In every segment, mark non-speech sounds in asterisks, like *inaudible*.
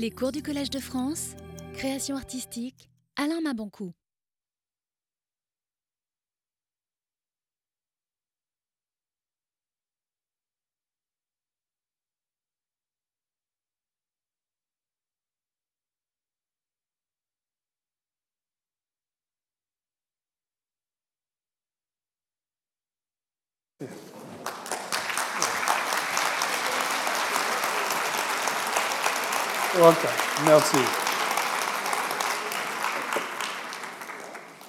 Les cours du Collège de France, création artistique, Alain Maboncou. Ok, merci.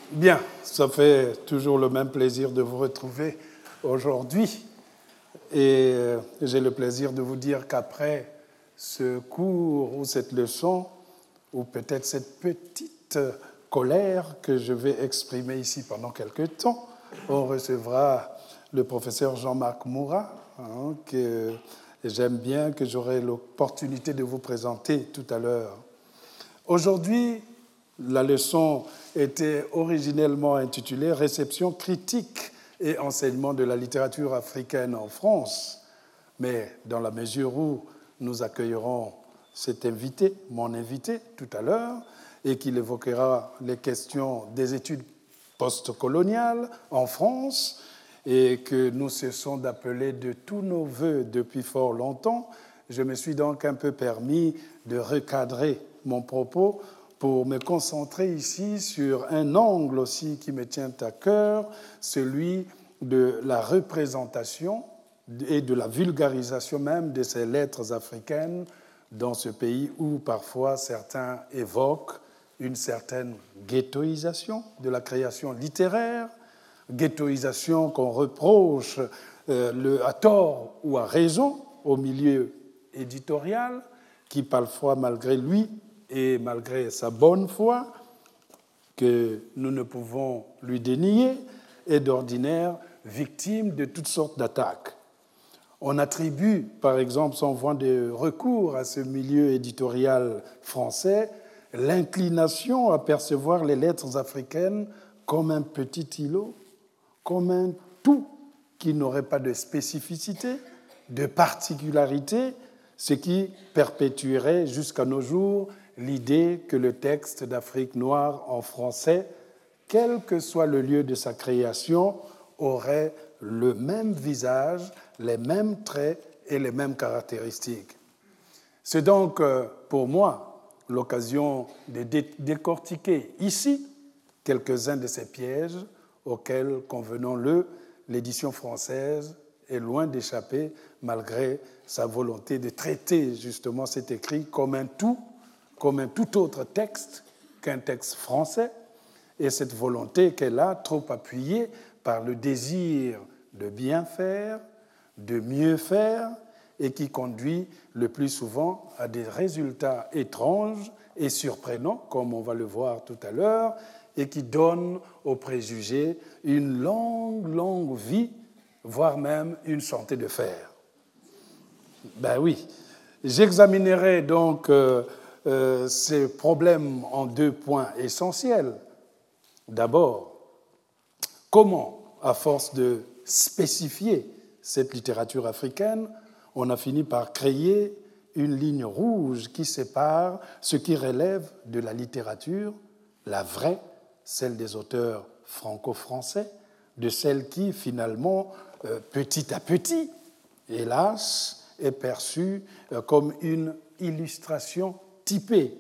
Bien, ça fait toujours le même plaisir de vous retrouver aujourd'hui. Et euh, j'ai le plaisir de vous dire qu'après ce cours ou cette leçon, ou peut-être cette petite colère que je vais exprimer ici pendant quelques temps, on recevra le professeur Jean-Marc Moura, hein, que j'aime bien, que j'aurai l'opportunité de vous présenter tout à l'heure. Aujourd'hui, la leçon était originellement intitulée Réception critique et enseignement de la littérature africaine en France, mais dans la mesure où nous accueillerons cet invité, mon invité, tout à l'heure, et qu'il évoquera les questions des études postcoloniales en France, et que nous cessons d'appeler de tous nos voeux depuis fort longtemps, je me suis donc un peu permis de recadrer mon propos pour me concentrer ici sur un angle aussi qui me tient à cœur, celui de la représentation et de la vulgarisation même de ces lettres africaines dans ce pays où parfois certains évoquent une certaine ghettoisation de la création littéraire, ghettoisation qu'on reproche euh, le, à tort ou à raison au milieu éditorial, qui parfois, malgré lui et malgré sa bonne foi, que nous ne pouvons lui dénier, est d'ordinaire victime de toutes sortes d'attaques. On attribue, par exemple, sans voie de recours à ce milieu éditorial français, l'inclination à percevoir les lettres africaines comme un petit îlot comme un tout qui n'aurait pas de spécificité, de particularité, ce qui perpétuerait jusqu'à nos jours l'idée que le texte d'Afrique noire en français, quel que soit le lieu de sa création, aurait le même visage, les mêmes traits et les mêmes caractéristiques. C'est donc euh, pour moi l'occasion de décortiquer ici quelques-uns de ces pièges auquel, convenons-le, l'édition française est loin d'échapper malgré sa volonté de traiter justement cet écrit comme un tout, comme un tout autre texte qu'un texte français, et cette volonté qu'elle a, trop appuyée par le désir de bien faire, de mieux faire, et qui conduit le plus souvent à des résultats étranges et surprenants, comme on va le voir tout à l'heure, et qui donne aux préjugés une longue, longue vie, voire même une santé de fer. Ben oui, j'examinerai donc euh, euh, ces problèmes en deux points essentiels. D'abord, comment, à force de spécifier cette littérature africaine, on a fini par créer une ligne rouge qui sépare ce qui relève de la littérature, la vraie, celle des auteurs franco-français, de celle qui, finalement, euh, petit à petit, hélas, est perçue euh, comme une illustration typée,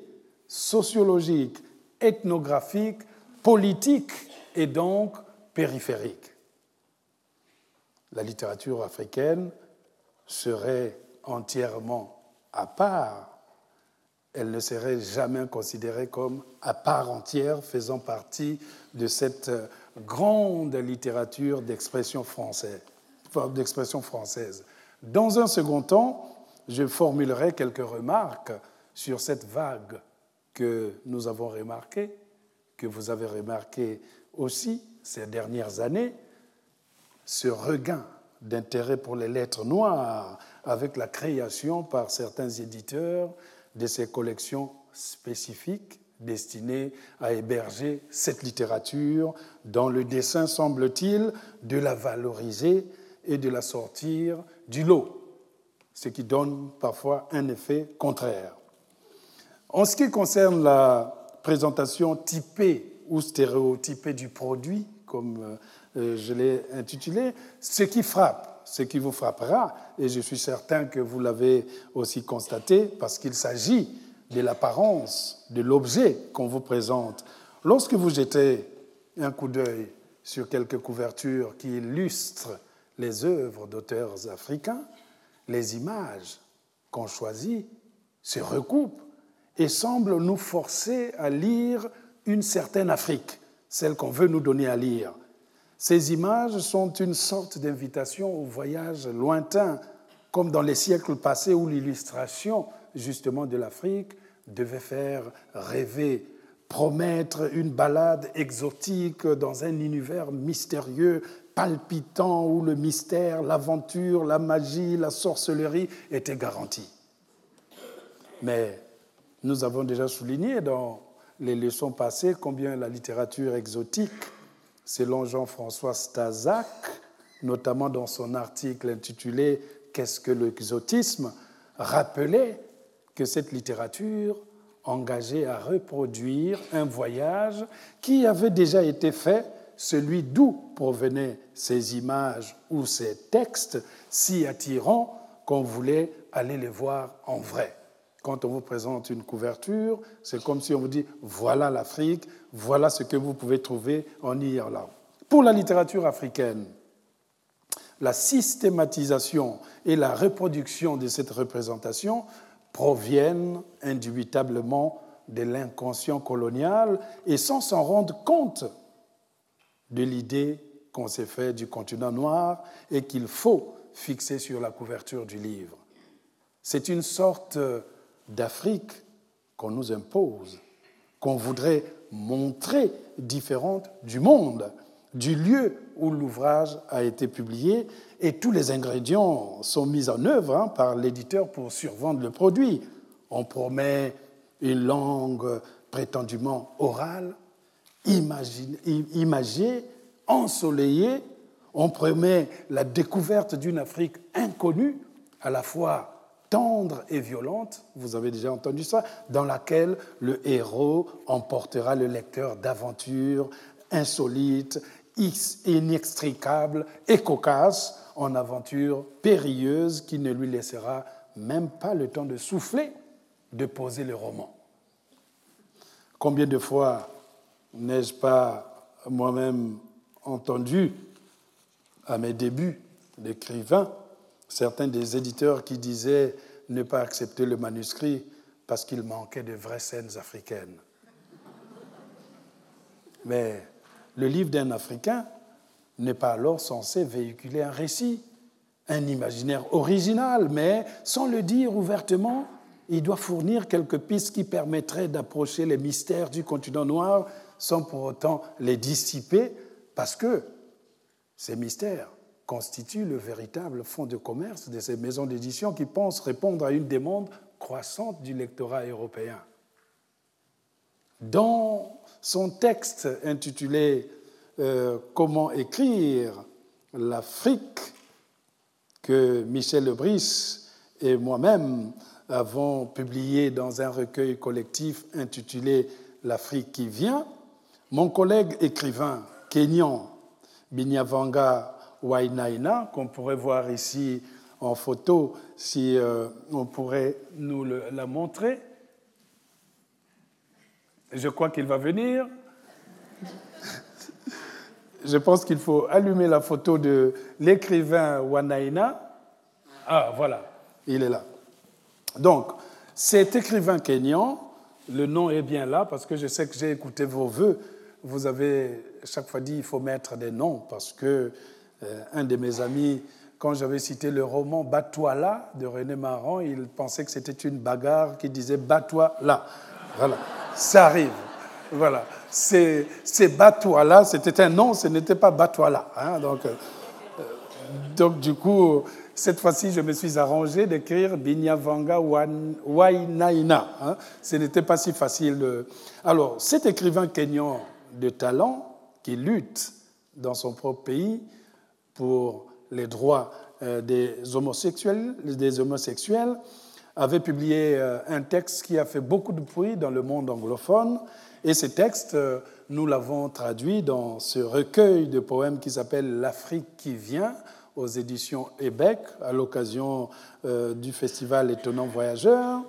sociologique, ethnographique, politique et donc périphérique. La littérature africaine serait entièrement à part elle ne serait jamais considérée comme à part entière faisant partie de cette euh, grande littérature d'expression française. Dans un second temps, je formulerai quelques remarques sur cette vague que nous avons remarquée, que vous avez remarqué aussi ces dernières années, ce regain d'intérêt pour les lettres noires avec la création par certains éditeurs de ces collections spécifiques destinées à héberger cette littérature dont le dessin, semble-t-il, de la valoriser et de la sortir du lot. ce qui donne parfois un effet contraire. En ce qui concerne la présentation typée ou stéréotypée du produit, comme euh, je l'ai intitulé, ce qui frappe, ce qui vous frappera, et je suis certain que vous l'avez aussi constaté, parce qu'il s'agit de l'apparence de l'objet qu'on vous présente. Lorsque vous jetez un coup d'œil sur quelques couvertures qui illustrent les œuvres d'auteurs africains, les images qu'on choisit se recoupent et semblent nous forcer à lire une certaine Afrique, celle qu'on veut nous donner à lire. Ces images sont une sorte d'invitation au voyage lointain, comme dans les siècles passés où l'illustration justement de l'Afrique devait faire rêver, promettre une balade exotique dans un univers mystérieux, palpitant, où le mystère, l'aventure, la magie, la sorcellerie étaient garantis. Mais nous avons déjà souligné dans les leçons passées combien la littérature exotique, selon Jean-François Stazac, notamment dans son article intitulé Qu'est-ce que l'exotisme? rappelait que cette littérature engageait à reproduire un voyage qui avait déjà été fait, celui d'où provenaient ces images ou ces textes si attirants qu'on voulait aller les voir en vrai. Quand on vous présente une couverture, c'est comme si on vous dit voilà l'Afrique, voilà ce que vous pouvez trouver en Irlande. Pour la littérature africaine, la systématisation et la reproduction de cette représentation proviennent indubitablement de l'inconscient colonial et sans s'en rendre compte de l'idée qu'on s'est fait du continent noir et qu'il faut fixer sur la couverture du livre. C'est une sorte d'Afrique qu'on nous impose, qu'on voudrait montrer différente du monde, du lieu où l'ouvrage a été publié, et tous les ingrédients sont mis en œuvre hein, par l'éditeur pour survendre le produit. On promet une langue prétendument orale, imagée, ensoleillée. On promet la découverte d'une Afrique inconnue, à la fois tendre et violente, vous avez déjà entendu ça, dans laquelle le héros emportera le lecteur d'aventures insolites, inextricables et cocasses en aventures périlleuses qui ne lui laissera même pas le temps de souffler, de poser le roman. Combien de fois n'ai-je pas moi-même entendu à mes débuts d'écrivain certains des éditeurs qui disaient ne pas accepter le manuscrit parce qu'il manquait de vraies scènes africaines. Mais le livre d'un Africain n'est pas alors censé véhiculer un récit, un imaginaire original, mais sans le dire ouvertement, il doit fournir quelques pistes qui permettraient d'approcher les mystères du continent noir sans pour autant les dissiper, parce que ces mystères constituent le véritable fonds de commerce de ces maisons d'édition qui pensent répondre à une demande croissante du lectorat européen. Dans son texte intitulé euh, Comment écrire l'Afrique, que Michel Lebris et moi-même avons publié dans un recueil collectif intitulé L'Afrique qui vient, mon collègue écrivain kenyan Binyavanga Wainaina, qu'on pourrait voir ici en photo si euh, on pourrait nous la montrer. Je crois qu'il va venir. *laughs* Je pense qu'il faut allumer la photo de l'écrivain Wanaina. Ah, voilà, il est là. Donc, cet écrivain kényan, le nom est bien là parce que je sais que j'ai écouté vos voeux. Vous avez chaque fois dit qu'il faut mettre des noms parce que un de mes amis, quand j'avais cité le roman Bat-toi de René Marran, il pensait que c'était une bagarre qui disait Bat-toi là. Voilà, ça arrive. Voilà, c'est Bat-toi là, c'était un nom, ce n'était pas Bat-toi là. Hein. donc, euh, donc, du coup, cette fois-ci, je me suis arrangé d'écrire Binyavanga Wainaina. Hein. Ce n'était pas si facile. Alors, cet écrivain kényan de talent qui lutte dans son propre pays pour les droits euh, des, homosexuels, des homosexuels avait publié euh, un texte qui a fait beaucoup de bruit dans le monde anglophone. Et ce texte, euh, nous l'avons traduit dans ce recueil de poèmes qui s'appelle L'Afrique qui vient aux éditions Ebec à l'occasion du festival Étonnant Voyageur.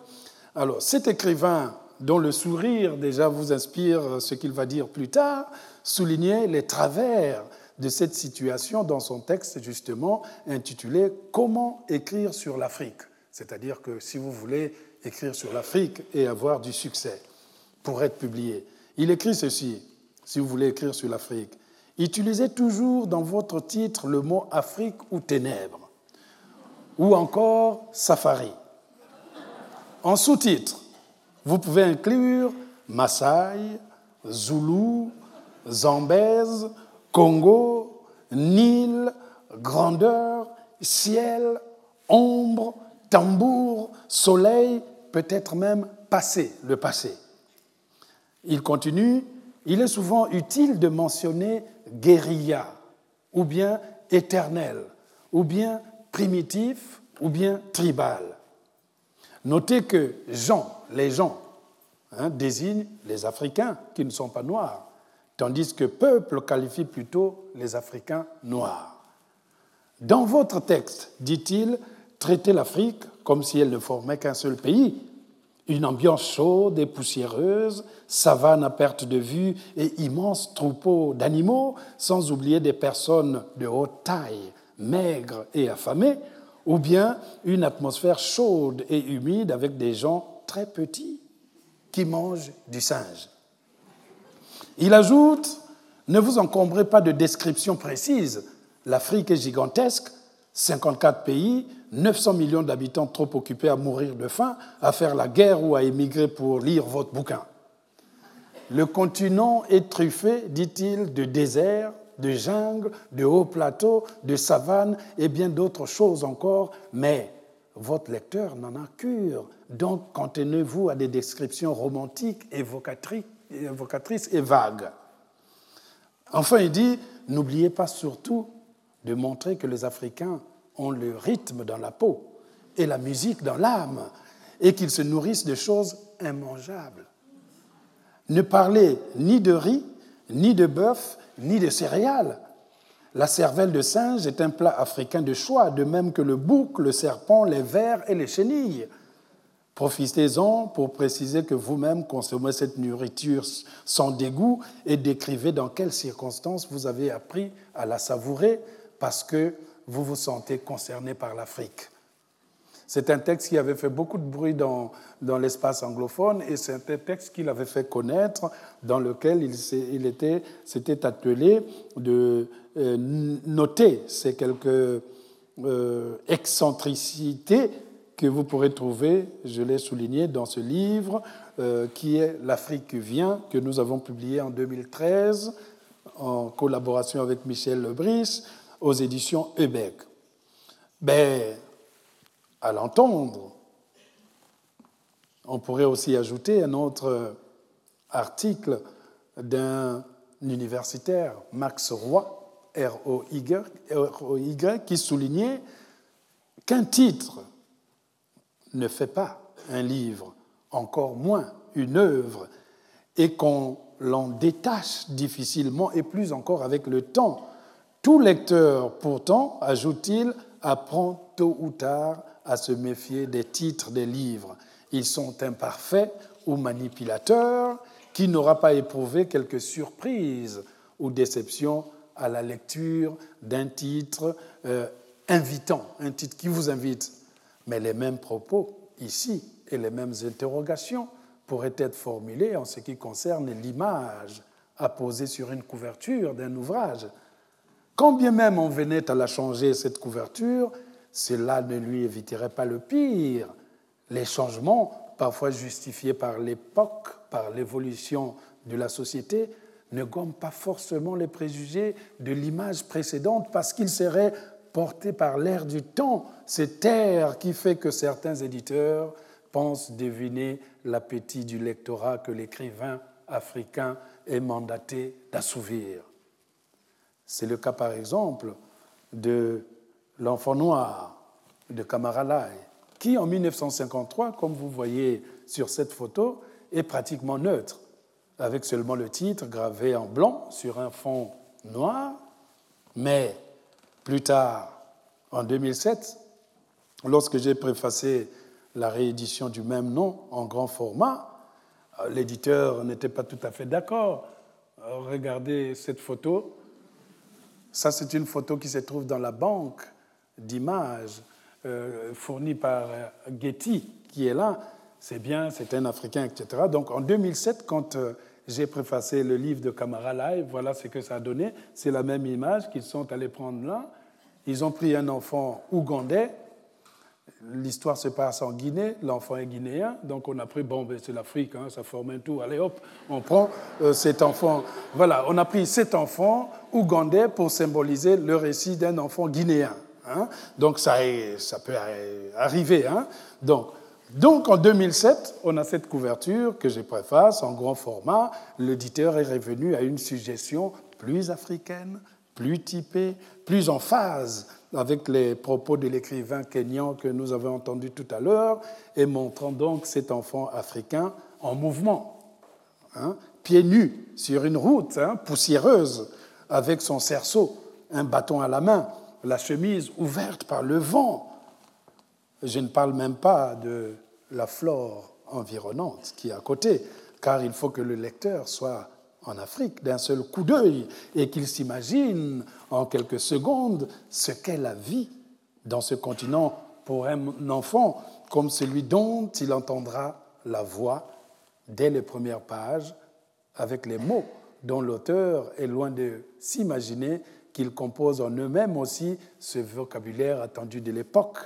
Alors, cet écrivain, dont le sourire déjà vous inspire ce qu'il va dire plus tard, soulignait les travers de cette situation dans son texte justement intitulé Comment écrire sur l'Afrique c'est-à-dire que si vous voulez écrire sur l'Afrique et avoir du succès pour être publié, il écrit ceci, si vous voulez écrire sur l'Afrique. Utilisez toujours dans votre titre le mot Afrique ou ténèbres, ou encore safari. En sous-titre, vous pouvez inclure Maasai, Zoulou, Zambèze, Congo, Nil, grandeur, ciel, ombre, tambour, soleil, peut-être même passé, le passé. Il continue, il est souvent utile de mentionner guérilla, ou bien éternel, ou bien primitif, ou bien tribal. Notez que gens, les gens, hein, désignent les Africains qui ne sont pas noirs, tandis que peuple qualifie plutôt les Africains noirs. Dans votre texte, dit-il, traiter l'Afrique comme si elle ne formait qu'un seul pays. Une ambiance chaude et poussiéreuse, savane à perte de vue et immenses troupeaux d'animaux, sans oublier des personnes de haute taille, maigres et affamées, ou bien une atmosphère chaude et humide avec des gens très petits qui mangent du singe. Il ajoute, ne vous encombrez pas de descriptions précises, l'Afrique est gigantesque, 54 pays, 900 millions d'habitants trop occupés à mourir de faim, à faire la guerre ou à émigrer pour lire votre bouquin. Le continent est truffé, dit-il, de déserts, de jungles, de hauts plateaux, de savanes et bien d'autres choses encore, mais votre lecteur n'en a cure. Donc, cantonnez-vous à des descriptions romantiques, évocatrices et vagues. Enfin, il dit, n'oubliez pas surtout de montrer que les Africains ont le rythme dans la peau et la musique dans l'âme et qu'ils se nourrissent de choses immangeables. Ne parlez ni de riz, ni de bœuf, ni de céréales. La cervelle de singe est un plat africain de choix, de même que le bouc, le serpent, les vers et les chenilles. Profitez-en pour préciser que vous-même consommez cette nourriture sans dégoût et décrivez dans quelles circonstances vous avez appris à la savourer parce que vous vous sentez concerné par l'Afrique. C'est un texte qui avait fait beaucoup de bruit dans, dans l'espace anglophone et c'est un texte qu'il avait fait connaître, dans lequel il, il était, s'était attelé de euh, noter ces quelques euh, excentricités que vous pourrez trouver, je l'ai souligné, dans ce livre euh, qui est L'Afrique vient, que nous avons publié en 2013 en collaboration avec Michel Lebris aux éditions Ebec. Ben, à l'entendre, on pourrait aussi ajouter un autre article d'un universitaire, Max Roy, R-O-Y, qui soulignait qu'un titre ne fait pas un livre, encore moins une œuvre, et qu'on l'en détache difficilement, et plus encore avec le temps, tout lecteur, pourtant, ajoute-t-il, apprend tôt ou tard à se méfier des titres des livres. Ils sont imparfaits ou manipulateurs, qui n'aura pas éprouvé quelques surprises ou déceptions à la lecture d'un titre euh, invitant, un titre qui vous invite. Mais les mêmes propos ici et les mêmes interrogations pourraient être formulées en ce qui concerne l'image à poser sur une couverture d'un ouvrage. Quand bien même on venait à la changer, cette couverture, cela ne lui éviterait pas le pire. Les changements, parfois justifiés par l'époque, par l'évolution de la société, ne gomment pas forcément les préjugés de l'image précédente parce qu'ils seraient portés par l'air du temps, cet air qui fait que certains éditeurs pensent deviner l'appétit du lectorat que l'écrivain africain est mandaté d'assouvir. C'est le cas, par exemple, de l'enfant noir de Kamaralai, qui en 1953, comme vous voyez sur cette photo, est pratiquement neutre, avec seulement le titre gravé en blanc sur un fond noir. Mais plus tard, en 2007, lorsque j'ai préfacé la réédition du même nom en grand format, euh, l'éditeur n'était pas tout à fait d'accord. Euh, regardez cette photo. Ça, c'est une photo qui se trouve dans la banque d'images euh, fournie par Getty, qui est là. C'est bien, c'est un Africain, etc. Donc en 2007, quand j'ai préfacé le livre de Camara Live, voilà ce que ça a donné. C'est la même image qu'ils sont allés prendre là. Ils ont pris un enfant ougandais L'histoire se passe en Guinée, l'enfant est guinéen, donc on a pris, bon, ben, c'est l'Afrique, hein, ça forme un tout, allez hop, on prend euh, cet enfant. Voilà, on a pris cet enfant ougandais pour symboliser le récit d'un enfant guinéen. Hein. Donc ça, peut arriver. Hein. Donc, donc en 2007, on a cette couverture que je préface en grand format. L'éditeur est revenu à une suggestion plus africaine, plus typée, plus en phase avec les propos de l'écrivain kényan que nous avons entendu tout à l'heure, et montrant donc cet enfant africain en mouvement, hein, pieds nus sur une route hein, poussiéreuse, avec son cerceau, un bâton à la main, la chemise ouverte par le vent. Je ne parle même pas de la flore environnante qui est à côté, car il faut que le lecteur soit en Afrique d'un seul coup d'œil et qu'il s'imagine en quelques secondes ce qu'est la vie dans ce continent pour un enfant comme celui dont il entendra la voix dès les premières pages avec les mots dont l'auteur est loin de s'imaginer qu'ils composent en eux-mêmes aussi ce vocabulaire attendu de l'époque.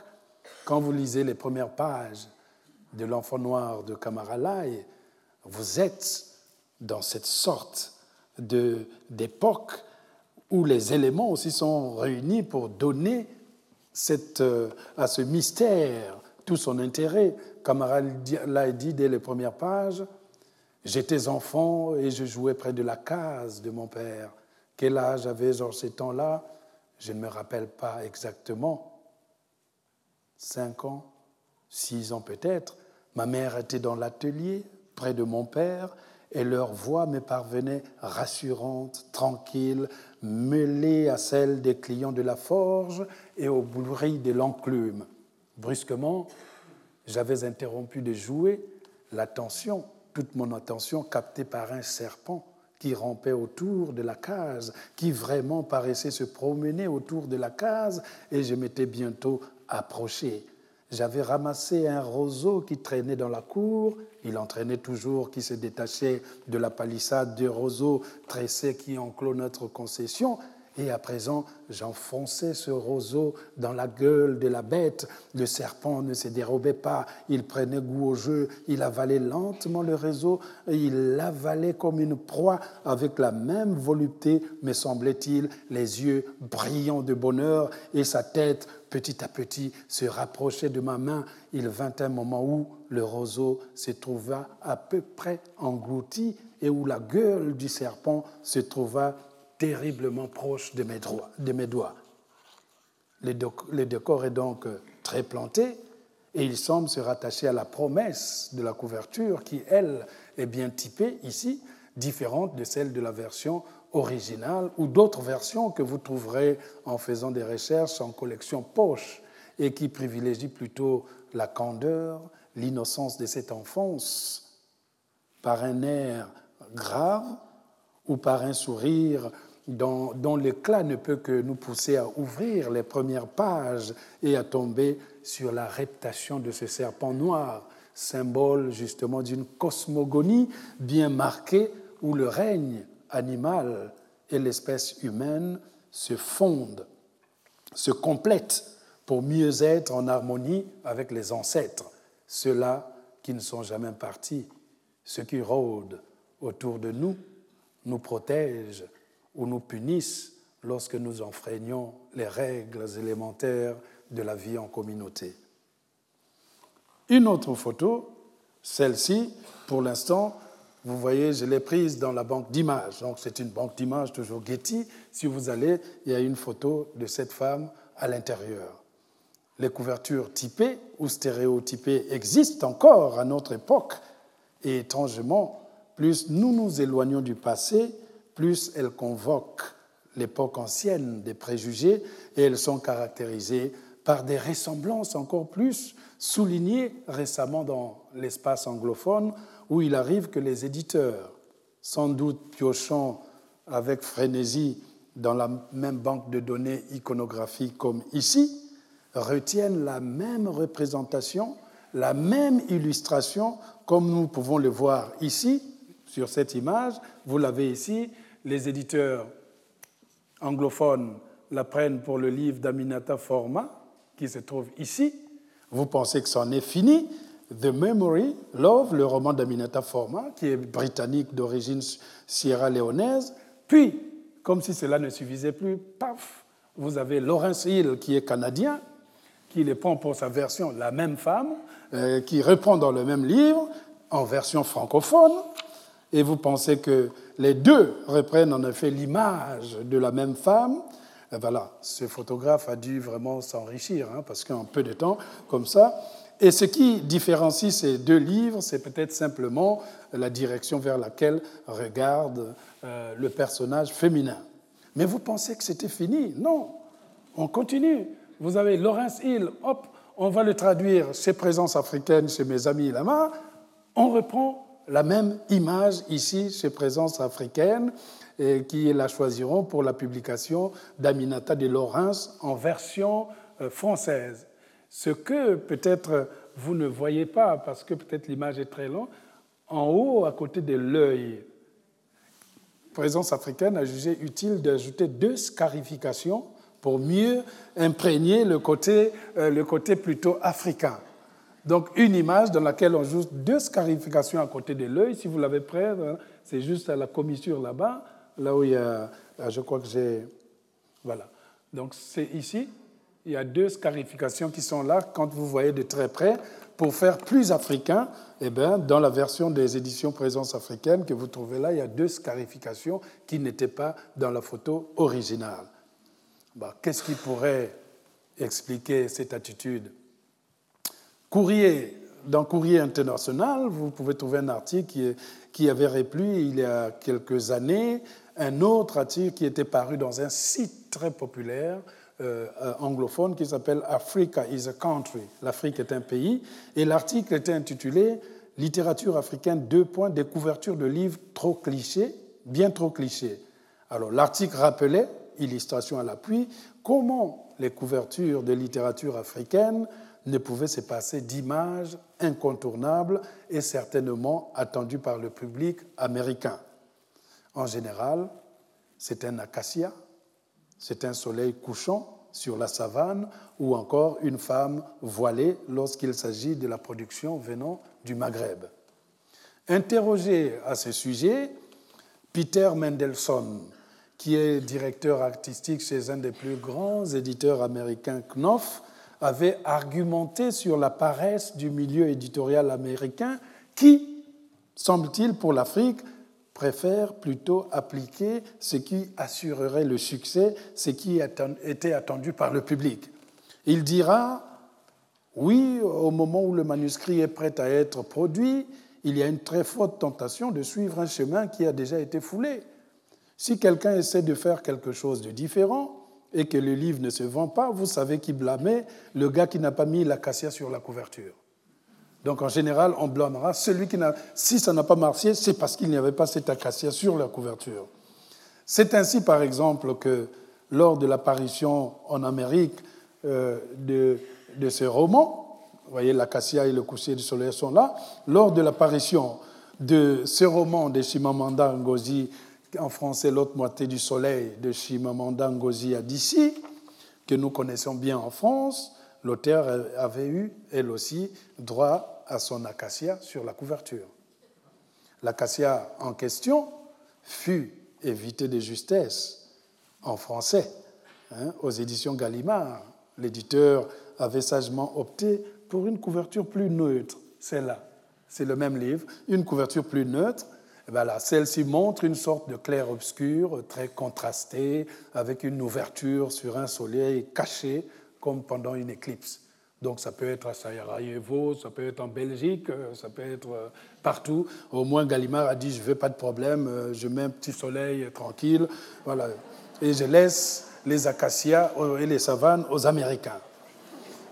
Quand vous lisez les premières pages de L'enfant noir de Kamaralai, vous êtes dans cette sorte d'époque où les éléments aussi sont réunis pour donner cette, euh, à ce mystère tout son intérêt. Camarade l'a dit dès les premières pages, j'étais enfant et je jouais près de la case de mon père. Quel âge avait-je en ces temps-là? Je ne me rappelle pas exactement. Cinq ans, six ans peut-être. Ma mère était dans l'atelier près de mon père et leur voix me parvenait rassurante, tranquille, mêlée à celle des clients de la forge et au bruit de l'enclume. Brusquement, j'avais interrompu de jouer, l'attention, toute mon attention captée par un serpent qui rampait autour de la case, qui vraiment paraissait se promener autour de la case, et je m'étais bientôt approché. J'avais ramassé un roseau qui traînait dans la cour. Il entraînait toujours qui se détachait de la palissade des roseaux tressés qui enclos notre concession. Et à présent, j'enfonçais ce roseau dans la gueule de la bête. Le serpent ne se dérobait pas, il prenait goût au jeu, il avalait lentement le réseau, il l'avalait comme une proie avec la même volupté, me semblait-il, les yeux brillants de bonheur et sa tête petit à petit se rapprochait de ma main. Il vint un moment où le roseau se trouva à peu près englouti et où la gueule du serpent se trouva terriblement proche de mes, doigts. Le, décor est donc très planté et il semble se rattacher à la promesse de la couverture qui, elle, est bien typée ici, différente de celle de la version originale ou d'autres versions que vous trouverez en faisant des recherches en collection poche et qui privilégient plutôt la candeur, l'innocence de cette enfance par un air grave ou par un sourire dont, l'éclat ne peut que nous pousser à ouvrir les premières pages et à tomber sur la reptation de ce serpent noir, symbole justement d'une cosmogonie bien marquée où le règne animal et l'espèce humaine se fondent, se complètent pour mieux être en harmonie avec les ancêtres, ceux-là qui ne sont jamais partis, ceux qui rôdent autour de nous, nous protègent ou nous punissent lorsque nous enfreignons les règles élémentaires de la vie en communauté. Une autre photo, celle-ci, pour l'instant, vous voyez, je l'ai prise dans la banque d'images. Donc c'est une banque d'images toujours Getty. Si vous allez, il y a une photo de cette femme à l'intérieur. Les couvertures typées ou stéréotypées existent encore à notre époque et étrangement, plus nous nous éloignons du passé, plus elles convoquent l'époque ancienne des préjugés et elles sont caractérisées par des ressemblances encore plus soulignées récemment dans l'espace anglophone où il arrive que les éditeurs, sans doute piochant avec frénésie dans la même banque de données iconographiques comme ici, retiennent la même représentation, la même illustration, comme nous pouvons le voir ici, sur cette image. Vous l'avez ici, les éditeurs anglophones la prennent pour le livre d'Aminata Forma, qui se trouve ici. Vous pensez que c'en est fini? The Memory, Love, le roman d'Aminata Forma, qui est britannique d'origine sierra-léonaise. Puis, comme si cela ne suffisait plus, paf, vous avez Laurence Hill, qui est canadien, qui les prend pour sa version La même femme, euh, qui reprend dans le même livre, en version francophone. Et vous pensez que les deux reprennent en effet l'image de la même femme. Et voilà, ce photographe a dû vraiment s'enrichir, hein, parce qu'en peu de temps, comme ça, et ce qui différencie ces deux livres, c'est peut-être simplement la direction vers laquelle regarde euh, le personnage féminin. Mais vous pensez que c'était fini? Non, on continue. Vous avez Laurence Hill, hop, on va le traduire chez Présence africaine, chez mes amis là-bas. On reprend la même image ici chez Présence africaine, qui la choisiront pour la publication d'Aminata de Laurence en version euh, française. Ce que peut-être vous ne voyez pas, parce que peut-être l'image est très longue, en haut, à côté de l'œil, Présence africaine a jugé utile d'ajouter deux scarifications pour mieux imprégner le côté, euh, le côté plutôt africain. Donc une image dans laquelle on joue deux scarifications à côté de l'œil. Si vous l'avez près, hein, c'est juste à la commissure là-bas, là où il y a, je crois que j'ai, voilà. Donc c'est ici, il y a deux scarifications qui sont là quand vous voyez de très près. Pour faire plus africain, eh bien, dans la version des éditions Présence africaine que vous trouvez là, il y a deux scarifications qui n'étaient pas dans la photo originale. Bah, qu'est-ce qui pourrait expliquer cette attitude? Courrier, dans Courrier international, vous pouvez trouver un article qui, avait replu il y a quelques années, un autre article qui était paru dans un site très populaire euh, anglophone qui s'appelle Africa is a country. L'Afrique est un pays. Et l'article était intitulé Littérature africaine, deux points, des couvertures de livres trop clichés, bien trop clichés. Alors l'article rappelait, illustration à l'appui, comment les couvertures de littérature africaine ne pouvaient se passer d'images incontournables et certainement attendues par le public américain. En général, c'est un acacia, c'est un soleil couchant sur la savane ou encore une femme voilée lorsqu'il s'agit de la production venant du Maghreb. Interrogé à ce sujet, Peter Mendelssohn, qui est directeur artistique chez un des plus grands éditeurs américains, Knopf, avait argumenté sur la paresse du milieu éditorial américain qui, semble-t-il, pour l'Afrique, préfère plutôt appliquer ce qui assurerait le succès, ce qui était attendu par le public. Il dira, oui, au moment où le manuscrit est prêt à être produit, il y a une très forte tentation de suivre un chemin qui a déjà été foulé. Si quelqu'un essaie de faire quelque chose de différent et que le livre ne se vend pas, vous savez qui blâmait le gars qui n'a pas mis l'acacia sur la couverture. Donc en général, on blâmera celui qui n'a. Si ça n'a pas marché, c'est parce qu'il n'y avait pas cet acacia sur la couverture. C'est ainsi, par exemple, que lors de l'apparition en Amérique euh, de, de, ce roman, vous voyez, l'acacia et le coucher du soleil sont là, lors de l'apparition de ce roman de Chimamanda Ngozi, en français L'autre moitié du soleil de Chimamanda Ngozi Adichie, que nous connaissons bien en France, l'auteur avait eu, elle aussi, droit à son acacia sur la couverture. L'acacia en question fut évité de justesse en français hein, aux éditions Gallimard. L'éditeur avait sagement opté pour une couverture plus neutre. C'est là, c'est le même livre, une couverture plus neutre. Voilà, celle-ci montre une sorte de clair-obscur très contrasté, avec une ouverture sur un soleil caché, comme pendant une éclipse. Donc ça peut être à Sarajevo, ça peut être en Belgique, euh, ça peut être euh, partout. Au moins Gallimard a dit je veux pas de problème, euh, je mets un petit soleil tranquille, voilà, et je laisse les acacias et les savanes aux Américains.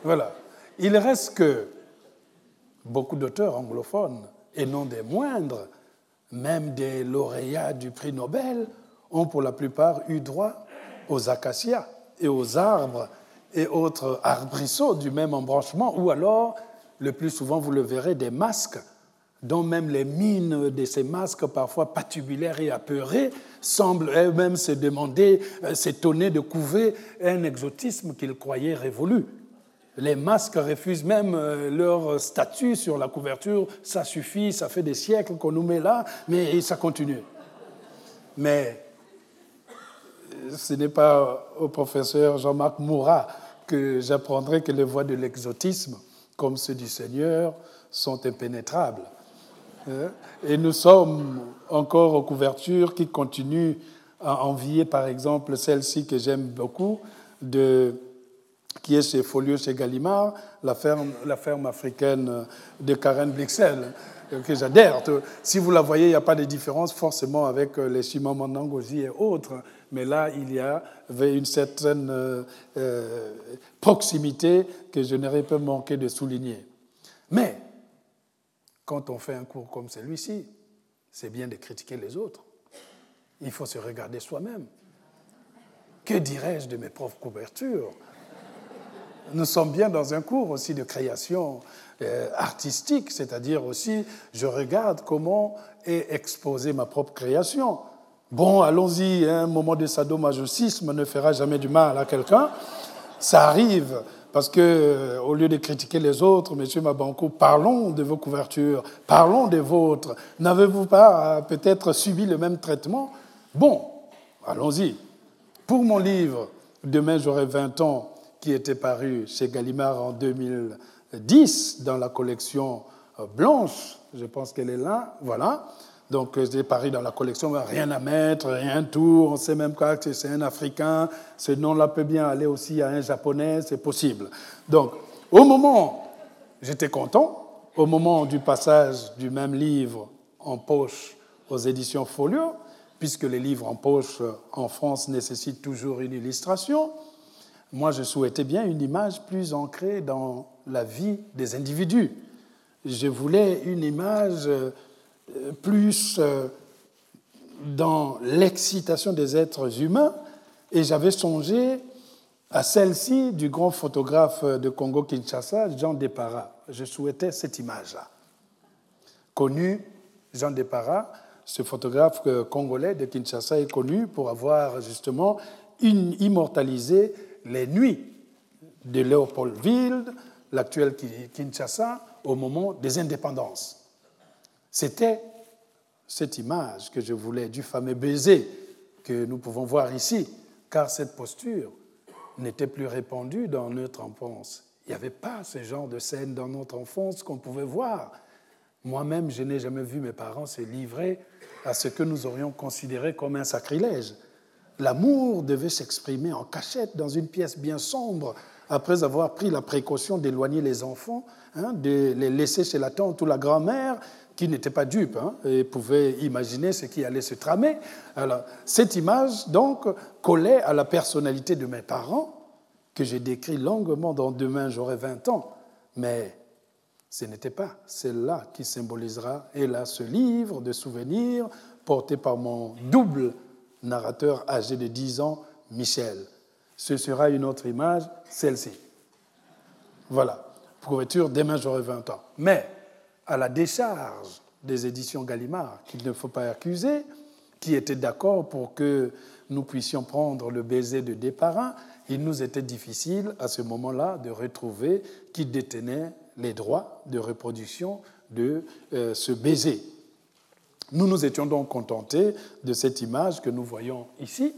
Voilà. Il reste que beaucoup d'auteurs anglophones, et non des moindres, même des lauréats du prix Nobel, ont pour la plupart eu droit aux acacias et aux arbres et autres arbrisseaux du même embranchement, ou alors, le plus souvent, vous le verrez, des masques dont même les mines de ces masques, parfois patubulaires et apeurés, semblent elles-mêmes se demander, euh, s'étonner de couver un exotisme qu'ils croyaient révolu. Les masques refusent même euh, leur statut sur la couverture. Ça suffit, ça fait des siècles qu'on nous met là, mais ça continue. Mais ce n'est pas au professeur Jean-Marc Mourat que j'apprendrai que les voies de l'exotisme, comme ceux du Seigneur, sont impénétrables. Hein? Et nous sommes encore aux couvertures qui continuent à envier, par exemple, celle-ci que j'aime beaucoup, de, qui est chez Folio, chez Gallimard, la ferme, africaine de Karen Blixel, que j'adhère. Si vous la voyez, il n'y a pas de différence forcément avec les Chimamanda et autres, mais là, il y avait une certaine euh, euh, proximité que je n'aurais pas manqué de souligner. Mais quand on fait un cours comme celui-ci, c'est bien de critiquer les autres. Il faut se regarder soi-même. Que dirais-je de mes propres couvertures? Nous sommes bien dans un cours aussi de création euh, artistique, c'est-à-dire aussi, je regarde comment est exposée ma propre création. Bon, allons-y, hein, un moment de sadomasochisme ne fera jamais du mal à quelqu'un. Ça arrive, parce que, euh, au lieu de critiquer les autres, Monsieur Mabanko, parlons de vos couvertures, parlons des vôtres. N'avez-vous pas euh, peut-être subi le même traitement? Bon, allons-y. Pour mon livre, Demain j'aurai 20 ans, qui était paru chez Gallimard en 2010 dans la collection euh, blanche, je pense qu'elle est là, voilà. Donc, j'ai paru dans la collection, rien à mettre, rien tout. On sait même que c'est un Africain. Ce nom-là peut bien aller aussi à un Japonais, c'est possible. Donc, au moment, j'étais content. Au moment du passage du même livre en poche aux éditions Folio, puisque les livres en poche en France nécessitent toujours une illustration, moi, je souhaitais bien une image plus ancrée dans la vie des individus. Je voulais une image plus euh, dans l'excitation des êtres humains et j'avais songé à celle-ci du grand photographe de Congo-Kinshasa, Jean Depara. Je souhaitais cette image-là. Connu, Jean Depara, ce photographe congolais de Kinshasa est connu pour avoir justement immortalisé les nuits de Léopoldville, l'actuel Kinshasa, au moment des indépendances. C'était cette image que je voulais du fameux baiser que nous pouvons voir ici, car cette posture n'était plus répandue dans notre enfance. Il n'y avait pas ce genre de scène dans notre enfance qu'on pouvait voir. Moi-même, je n'ai jamais vu mes parents se livrer à ce que nous aurions considéré comme un sacrilège. L'amour devait s'exprimer en cachette dans une pièce bien sombre, après avoir pris la précaution d'éloigner les enfants, hein, de les laisser chez la tante ou la grand-mère, qui n'était pas dupe hein, et pouvait imaginer ce qui allait se tramer. Alors, cette image, donc, collait à la personnalité de mes parents, que j'ai décrit longuement dans Demain, j'aurai 20 ans. Mais ce n'était pas celle-là qui symbolisera, hélas, ce livre de souvenirs porté par mon double narrateur âgé de 10 ans, Michel. Ce sera une autre image, celle-ci. Voilà, couverture, demain j'aurai 20 ans. Mais à la décharge des éditions Gallimard, qu'il ne faut pas accuser, qui étaient d'accord pour que nous puissions prendre le baiser de départ, il nous était difficile à ce moment-là de retrouver qui détenait les droits de reproduction de euh, ce baiser. Nous nous étions donc contentés de cette image que nous voyons ici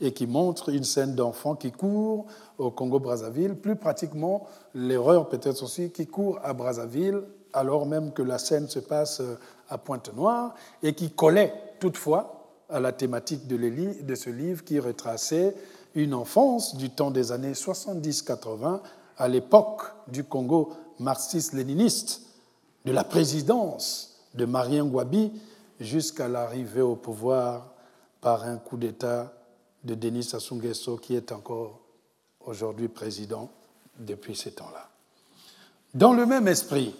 et qui montre une scène d'enfant qui court au Congo-Brazzaville, plus pratiquement l'erreur peut-être aussi qui court à Brazzaville alors même que la scène se passe à Pointe-Noire, et qui collait toutefois à la thématique de, ce livre qui retraçait une enfance du temps des années 70-80, à l'époque du Congo marxiste-léniniste, de la présidence de Marien Gwabi jusqu'à l'arrivée au pouvoir par un coup d'État de Denis Sassou qui est encore aujourd'hui président depuis ces temps-là. Dans le même esprit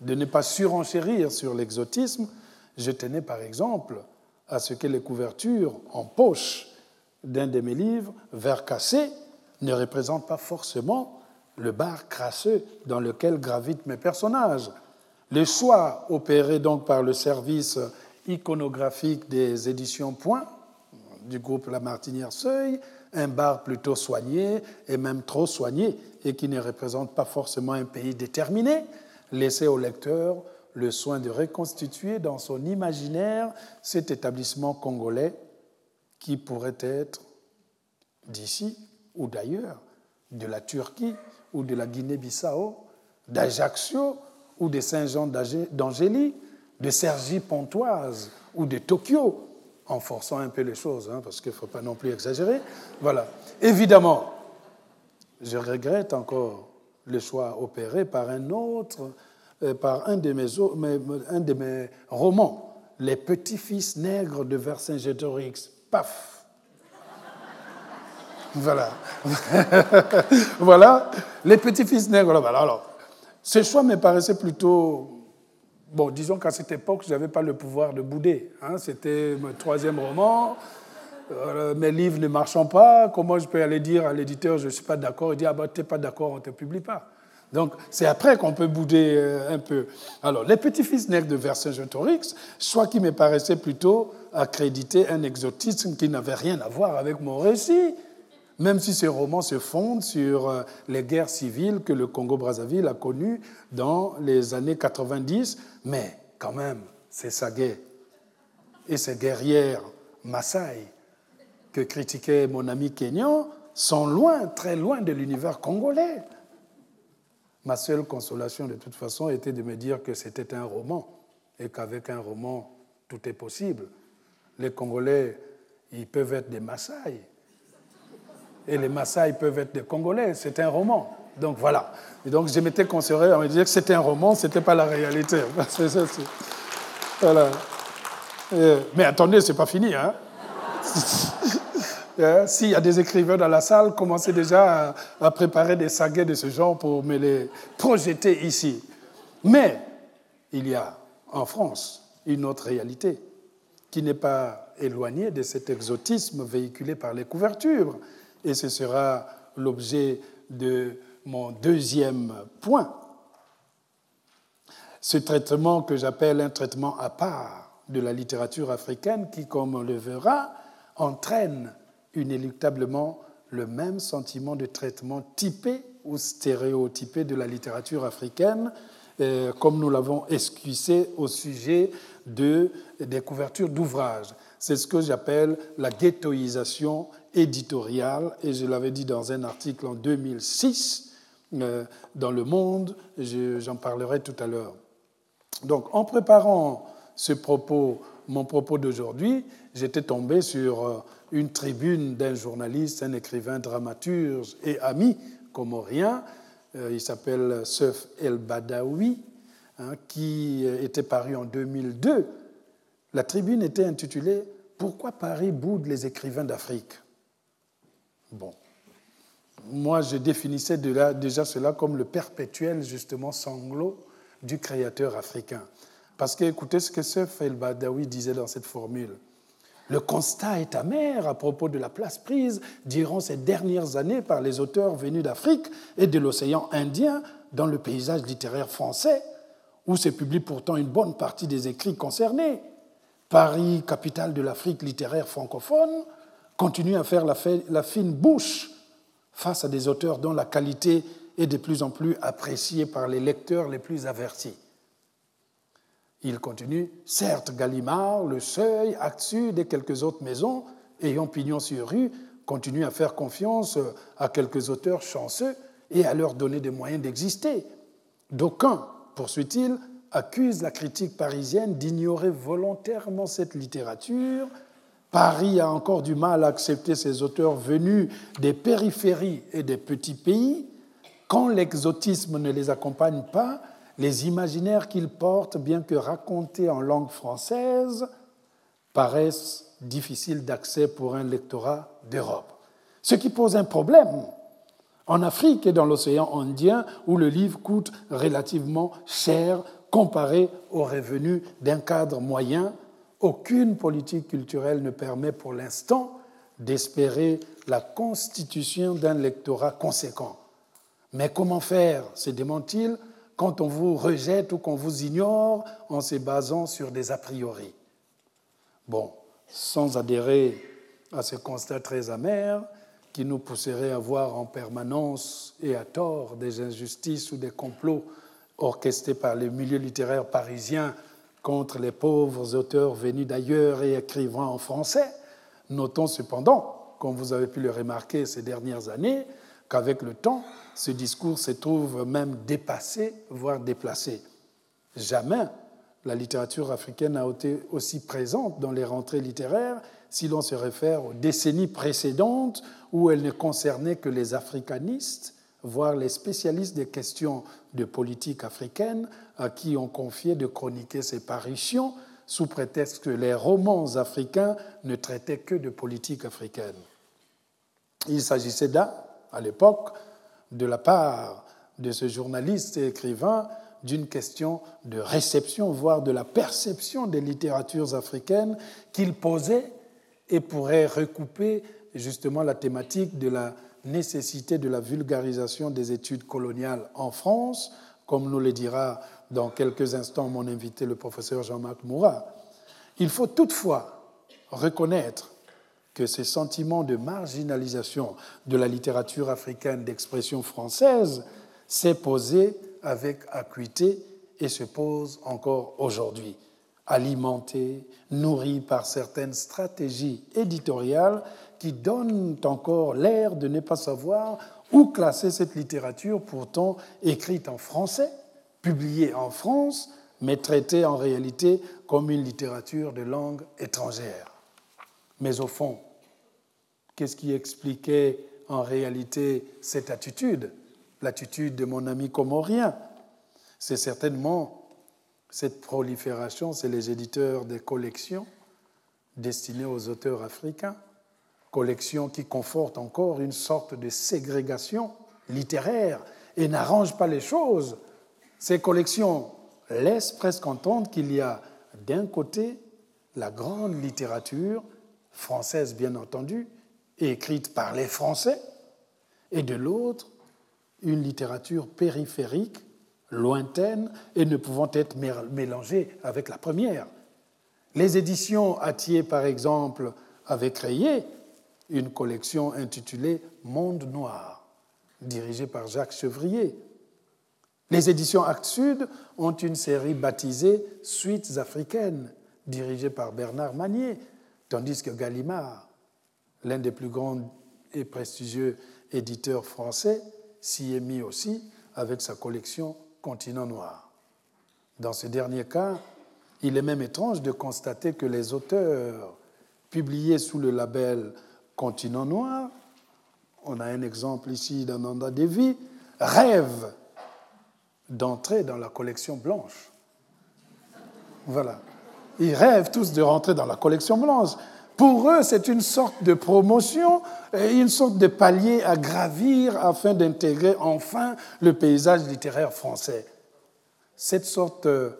de ne pas surenchérir sur l'exotisme, je tenais par exemple à ce que les couvertures en poche d'un de mes livres, Vert cassé, ne représentent pas forcément le bar crasseux dans lequel gravitent mes personnages. Le choix opéré donc par le service iconographique des éditions Point du groupe La Martinière Seuil, un bar plutôt soigné et même trop soigné et qui ne représente pas forcément un pays déterminé, laissait au lecteur le soin de reconstituer dans son imaginaire cet établissement congolais qui pourrait être d'ici ou d'ailleurs, de la Turquie ou de la Guinée-Bissau, d'Ajaccio ou de Saint-Jean d'Angély, de Cergy-Pontoise ou de Tokyo, en forçant un peu les choses, hein, parce qu'il ne faut pas non plus exagérer. Voilà. Évidemment, je regrette encore le choix opéré par un autre, euh, par un de mes, un de mes romans, Les petits-fils nègres de Vercingétorix. Paf Voilà. *laughs* voilà, les petits-fils nègres. Alors, ce choix me paraissait plutôt Bon, disons qu'à cette époque, je n'avais pas le pouvoir de bouder. Hein. C'était mon troisième roman. Euh, mes livres ne marchant pas. Comment je peux aller dire à l'éditeur, je ne suis pas d'accord Il dit, ah ben, tu n'es pas d'accord, on ne te publie pas. Donc, c'est après qu'on peut bouder euh, un peu. Alors, Les Petits-Fils nègres de Vercingétorix, soit qui me paraissait plutôt accréditer un exotisme qui n'avait rien à voir avec mon récit même si ce roman se fonde sur euh, les guerres civiles que le Congo-Brazzaville a connues dans les années 90, mais quand même, c'est Saguet et ses guerrières Maasai que critiquait mon ami Kenyan sont loin, très loin de l'univers congolais. Ma seule consolation, de toute façon, était de me dire que c'était un roman et qu'avec un roman, tout est possible. Les Congolais, ils peuvent être des Maasai et les Maasai peuvent être des Congolais. C'est un roman. Donc voilà. Et donc je m'étais consolé on me disait que c'était un roman, ce n'était pas la réalité. *laughs* voilà. mais attendez, ce n'est pas fini. Hein *laughs* hein? S'il y a des écrivains dans la salle, commencez déjà à, préparer des saguets de ce genre pour me les projeter ici. Mais il y a en France une autre réalité qui n'est pas éloignée de cet exotisme véhiculé par les couvertures et ce sera l'objet de mon deuxième point. Ce traitement que j'appelle un traitement à part de la littérature africaine qui, comme on le verra, entraîne inéluctablement le même sentiment de traitement typé ou stéréotypé de la littérature africaine, euh, comme nous l'avons esquissé au sujet de, des couvertures d'ouvrages. C'est ce que j'appelle la ghettoisation éditoriale, et je l'avais dit dans un article en 2006 euh, dans Le Monde, j'en parlerai tout à l'heure. Donc, en préparant ce propos, mon propos d'aujourd'hui, j'étais tombé sur euh, une tribune d'un journaliste, un écrivain, dramaturge et ami comorien, euh, il s'appelle Seuf El Badawi, hein, qui était paru en 2002. La tribune était intitulée Pourquoi Paris boude les écrivains d'Afrique? Bon. Moi, je définissais déjà cela comme le perpétuel, justement, sanglot du créateur africain. Parce que, écoutez ce que Seuf El Badawi disait dans cette formule. Le constat est amer à propos de la place prise durant ces dernières années par les auteurs venus d'Afrique et de l'océan Indien dans le paysage littéraire français, où se publie pourtant une bonne partie des écrits concernés. Paris, capitale de l'Afrique littéraire francophone, continue à faire la, fine bouche face à des auteurs dont la qualité est de plus en plus appréciée par les lecteurs les plus avertis. Il continue, certes, Gallimard, Le Seuil, Actu et quelques autres maisons ayant pignon sur rue continuent à faire confiance à quelques auteurs chanceux et à leur donner des moyens d'exister. D'aucuns poursuit-il, accuse la critique parisienne d'ignorer volontairement cette littérature. Paris a encore du mal à accepter ces auteurs venus des périphéries et des petits pays. Quand l'exotisme ne les accompagne pas, les imaginaires qu'ils portent, bien que racontés en langue française, paraissent difficiles d'accès pour un lectorat d'Europe. Ce qui pose un problème en Afrique et dans l'océan Indien, où le livre coûte relativement cher comparé aux revenus d'un cadre moyen, aucune politique culturelle ne permet pour l'instant d'espérer la constitution d'un lectorat conséquent. Mais comment faire, se demande-t-il, quand on vous rejette ou qu'on vous ignore en se basant sur des a priori? Bon, sans adhérer à ce constat très amer, qui nous pousserait à voir en permanence et à tort des injustices ou des complots orchestrés par les milieux littéraires parisiens contre les pauvres auteurs venus d'ailleurs et écrivant en français. Notons cependant, comme vous avez pu le remarquer ces dernières années, qu'avec le temps, ce discours se trouve même dépassé, voire déplacé. Jamais la littérature africaine a été aussi présente dans les rentrées littéraires si l'on se réfère aux décennies précédentes où elle ne concernait que les africanistes, voire les spécialistes des questions de politique africaine, à qui on confiait de chroniquer ses parutions sous prétexte que les romans africains ne traitaient que de politique africaine. Il s'agissait là, à l'époque, de la part de ce journaliste et écrivain, d'une question de réception, voire de la perception des littératures africaines qu'il posait et pourrait recouper justement la thématique de la nécessité de la vulgarisation des études coloniales en France, comme nous le dira dans quelques instants mon invité, le professeur Jean-Marc Mourat. Il faut toutefois reconnaître que ces sentiments de marginalisation de la littérature africaine d'expression française s'est posé avec acuité et se pose encore aujourd'hui alimenté, nourri par certaines stratégies éditoriales qui donnent encore l'air de ne pas savoir où classer cette littérature pourtant écrite en français, publiée en France, mais traitée en réalité comme une littérature de langue étrangère. Mais au fond, qu'est-ce qui expliquait en réalité cette attitude, l'attitude de mon ami comorien? C'est certainement cette prolifération, c'est les éditeurs des collections destinées aux auteurs africains, collections qui confortent encore une sorte de ségrégation littéraire et n'arrangent pas les choses. Ces collections laissent presque entendre qu'il y a d'un côté la grande littérature, française bien entendu, écrite par les Français, et de l'autre, une littérature périphérique lointaines et ne pouvant être mélangées avec la première. Les éditions Atier, par exemple, avaient créé une collection intitulée Monde Noir, dirigée par Jacques Chevrier. Les éditions Actes Sud ont une série baptisée Suites africaines, dirigée par Bernard Manier, tandis que Gallimard, l'un des plus grands et prestigieux éditeurs français, s'y est mis aussi avec sa collection continent noir. Dans ce dernier cas, il est même étrange de constater que les auteurs publiés sous le label Continent noir, on a un exemple ici d'Ananda Devi, rêvent d'entrer dans la collection blanche. Voilà. Ils rêvent tous de rentrer dans la collection blanche. Pour eux, c'est une sorte de promotion une sorte de palier à gravir afin d'intégrer enfin le paysage littéraire français. Cette sorte de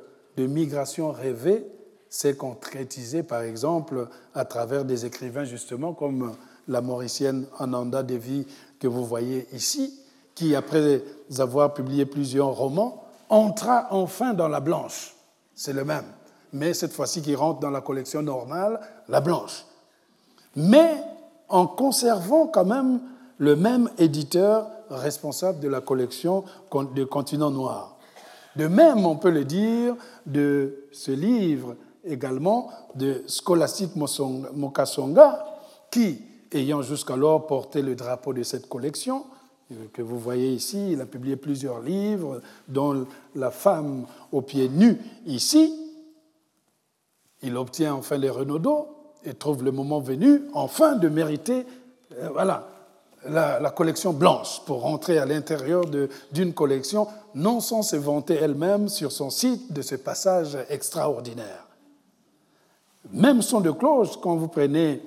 migration rêvée s'est concrétisée, par exemple, à travers des écrivains justement comme la mauricienne Ananda Devi que vous voyez ici, qui, après avoir publié plusieurs romans, entra enfin dans la blanche. C'est le même mais cette fois-ci qui rentre dans la collection normale, la blanche. Mais en conservant quand même le même éditeur responsable de la collection de Continent Noir. De même, on peut le dire de ce livre également de Scholastique Mokasonga, qui, ayant jusqu'alors porté le drapeau de cette collection, que vous voyez ici. Il a publié plusieurs livres, dont La femme aux pieds nus ici. Il obtient enfin les Renaudot et trouve le moment venu, enfin, de mériter euh, voilà, la, collection blanche pour rentrer à l'intérieur d'une collection, non sans se vanter elle-même sur son site de ce passage extraordinaire. Même son de cloche, quand vous prenez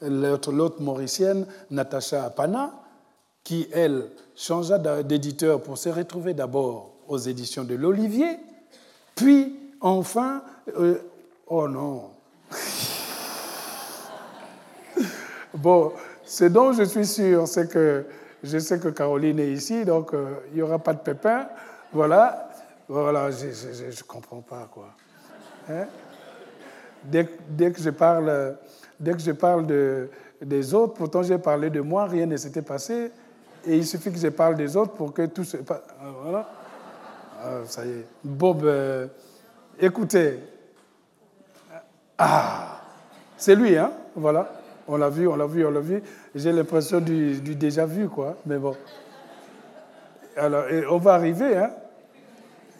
l'autre mauricienne, Natacha Apana, qui, elle, changea d'éditeur pour se retrouver d'abord aux éditions de l'Olivier, puis enfin, euh, oh non. *laughs* bon, ce dont je suis sûr, c'est que je sais que Caroline est ici, donc euh, il n'y aura pas de pépin. Voilà, voilà, je ne comprends pas quoi. Hein? Dès, que je parle, dès que je parle de, des autres, pourtant j'ai parlé de moi, rien ne s'était passé. Et il suffit que je parle des autres pour que tout se passe. Euh, voilà. Ah, ça y est. Bob, euh, écoutez. Ah, c'est lui, hein Voilà. On l'a vu, on l'a vu, on l'a vu. J'ai l'impression du, déjà vu, quoi. Mais bon. Alors, on va arriver, hein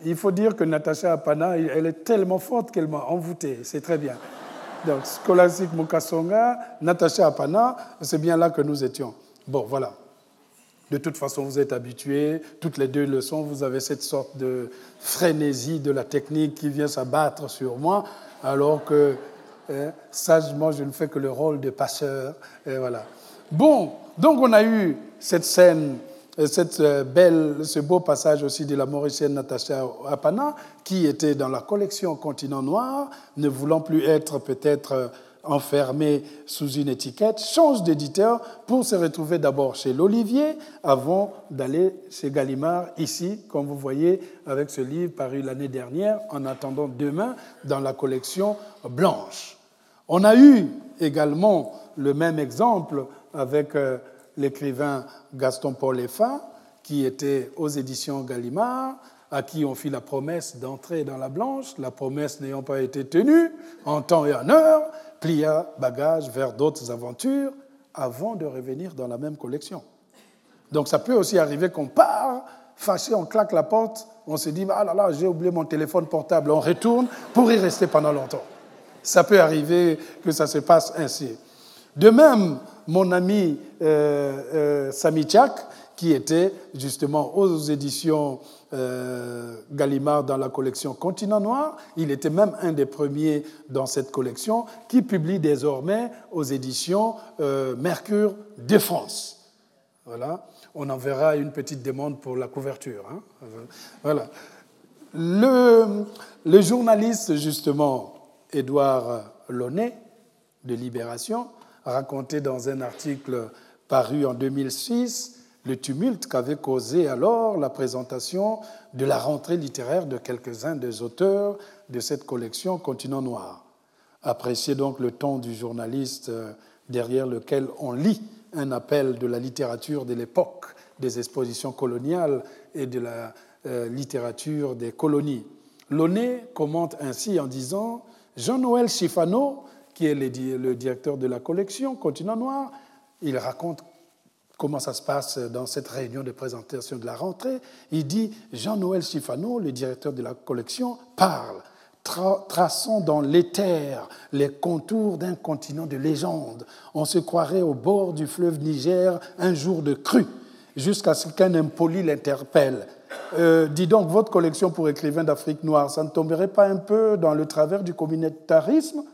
Il faut dire que Natacha Apana, elle est tellement forte qu'elle m'a envoûté. C'est très bien. Donc, Scholastique Mukasonga, Natacha Apana, c'est bien là que nous étions. Bon, voilà. De toute façon, vous êtes habitués, toutes les deux leçons, vous avez cette sorte de frénésie de la technique qui vient s'abattre sur moi, alors que hein, sagement, je ne fais que le rôle de passeur. Et voilà. Bon, donc on a eu cette scène, cette euh, belle, ce beau passage aussi de la Mauricienne Natacha Apana, qui était dans la collection Continent Noir, ne voulant plus être peut-être enfermé sous une étiquette, change d'éditeur pour se retrouver d'abord chez l'Olivier avant d'aller chez Gallimard, ici, comme vous voyez, avec ce livre paru l'année dernière, en attendant demain, dans la collection blanche. On a eu également le même exemple avec euh, l'écrivain Gaston Paul Effa, qui était aux éditions Gallimard, à qui on fit la promesse d'entrer dans la blanche, la promesse n'ayant pas été tenue en temps et en heure, plia bagage vers d'autres aventures avant de revenir dans la même collection. Donc ça peut aussi arriver qu'on part, fâché, on claque la porte, on se dit Ah là là, j'ai oublié mon téléphone portable, on retourne pour y rester pendant longtemps. Ça peut arriver que ça se passe ainsi. De même, mon ami euh, euh qui était justement aux éditions euh, Gallimard dans la collection Continent Noir. Il était même un des premiers dans cette collection qui publie désormais aux éditions euh, Mercure de France. Voilà. On enverra une petite demande pour la couverture. Hein. Voilà. Le, le, journaliste, justement, Édouard Launay, de Libération, racontait dans un article paru en 2006 le tumulte qu'avait causé alors la présentation de la rentrée littéraire de quelques-uns des auteurs de cette collection Continent Noir. Appréciez donc le ton du journaliste euh, derrière lequel on lit un appel de la littérature de l'époque des expositions coloniales et de la euh, littérature des colonies. Launay commente ainsi en disant Jean-Noël Chifano, qui est le directeur de la collection Continent Noir, il raconte comment ça se passe dans cette réunion de présentation de la rentrée. Il dit Jean-Noël Schifano, le directeur de la collection, parle, traçant dans l'éther les contours d'un continent de légende. On se croirait au bord du fleuve Niger un jour de crue, jusqu'à ce qu'un impoli l'interpelle. Euh, dis donc, votre collection pour écrivains d'Afrique noire, ça ne tomberait pas un peu dans le travers du communautarisme?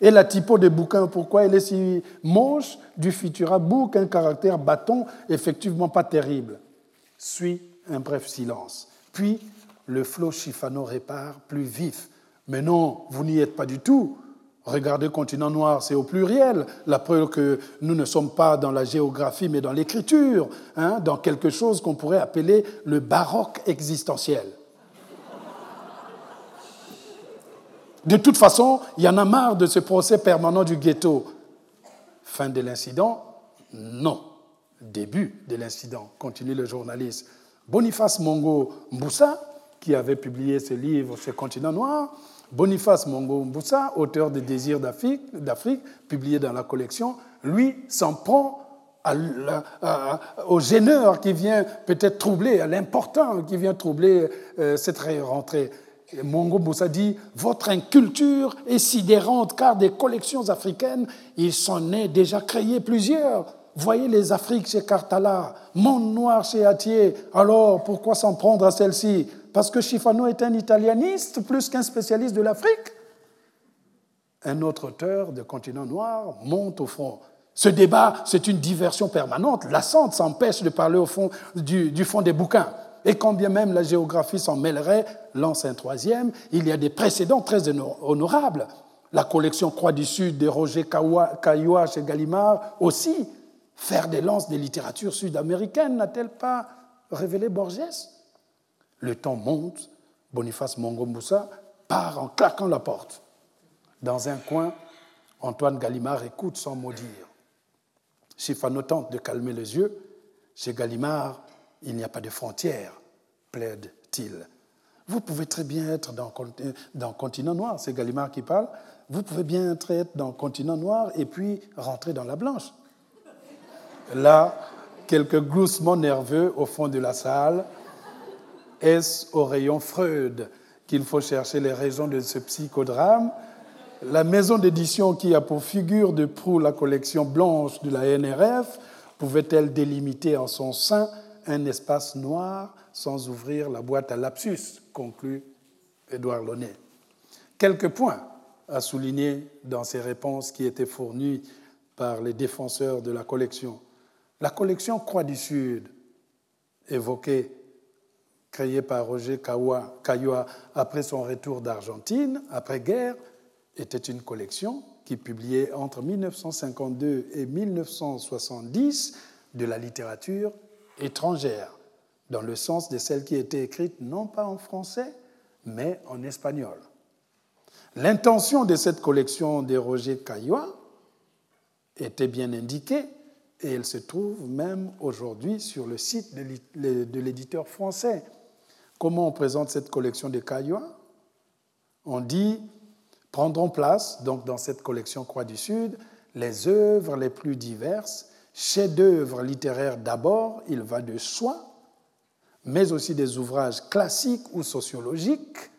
Et la typo des bouquins, pourquoi elle est si moche du Futura Book, un caractère bâton effectivement pas terrible. Suit un bref silence. Puis le flot Chifano répare, plus vif. Mais non, vous n'y êtes pas du tout. Regardez Continent Noir, c'est au pluriel, la preuve que nous ne sommes pas dans la géographie, mais dans l'écriture, hein, dans quelque chose qu'on pourrait appeler le baroque existentiel. De toute façon, il y en a marre de ce procès permanent du ghetto. Fin de l'incident Non. Début de l'incident, continue le journaliste. Boniface Mongo Mboussa, qui avait publié ce livre sur Continent Noir, Boniface Mongo Mboussa, auteur des Désirs d'Afrique, publié dans la collection, lui s'en prend au gêneur qui vient peut-être troubler, à l'important qui vient troubler euh, cette rentrée. Mongo Moussa dit Votre inculture est sidérante car des collections africaines, il s'en est déjà créé plusieurs. Voyez les Afriques chez Cartala, Monde Noir chez Atier. Alors pourquoi s'en prendre à celle-ci? Parce que Chifano est un italianiste plus qu'un spécialiste de l'Afrique Un autre auteur de Continent Noir monte au fond. Ce débat, c'est une diversion permanente. La lassante, s'empêche de parler du fond des bouquins. Et quand bien même la géographie s'en mêlerait, lance un troisième, il y a des précédents très honorables. La collection Croix du Sud de Roger Caillois chez Gallimard aussi. Faire des lances des littératures sud-américaines n'a-t-elle pas révélé Borges? Le temps monte, Boniface Mongombusa part en claquant la porte. Dans un coin, Antoine Gallimard écoute sans mot dire. Tente de calmer les yeux. Chez Gallimard, il n'y a pas de frontières, plaide-t-il. Vous pouvez très bien être dans, dans Continent Noir, c'est Gallimard qui parle, vous pouvez bien être dans Continent Noir et puis rentrer dans la Blanche. Là, quelques gloussements nerveux au fond de la salle. Est-ce au rayon Freud qu'il faut chercher les raisons de ce psychodrame? La maison d'édition qui a pour figure de proue la collection blanche de la NRF pouvait-elle délimiter en son sein un espace noir sans ouvrir la boîte à lapsus, conclut Édouard Launay. Quelques points à souligner dans ces réponses qui étaient fournies par les défenseurs de la collection. La collection Croix du Sud, évoquée, créée par Roger Caillois après son retour d'Argentine, après-guerre, était une collection qui publiait entre 1952 et 1970 de la littérature étrangères, dans le sens de celles qui étaient écrites non pas en français, mais en espagnol. L'intention de cette collection de Roger Caillois était bien indiquée et elle se trouve même aujourd'hui sur le site de l'éditeur français. Comment on présente cette collection de Caillois? On dit prendront place donc dans cette collection Croix du Sud les œuvres les plus diverses chef-d'œuvre littéraire d'abord, il va de soi, mais aussi des ouvrages classiques ou sociologiques,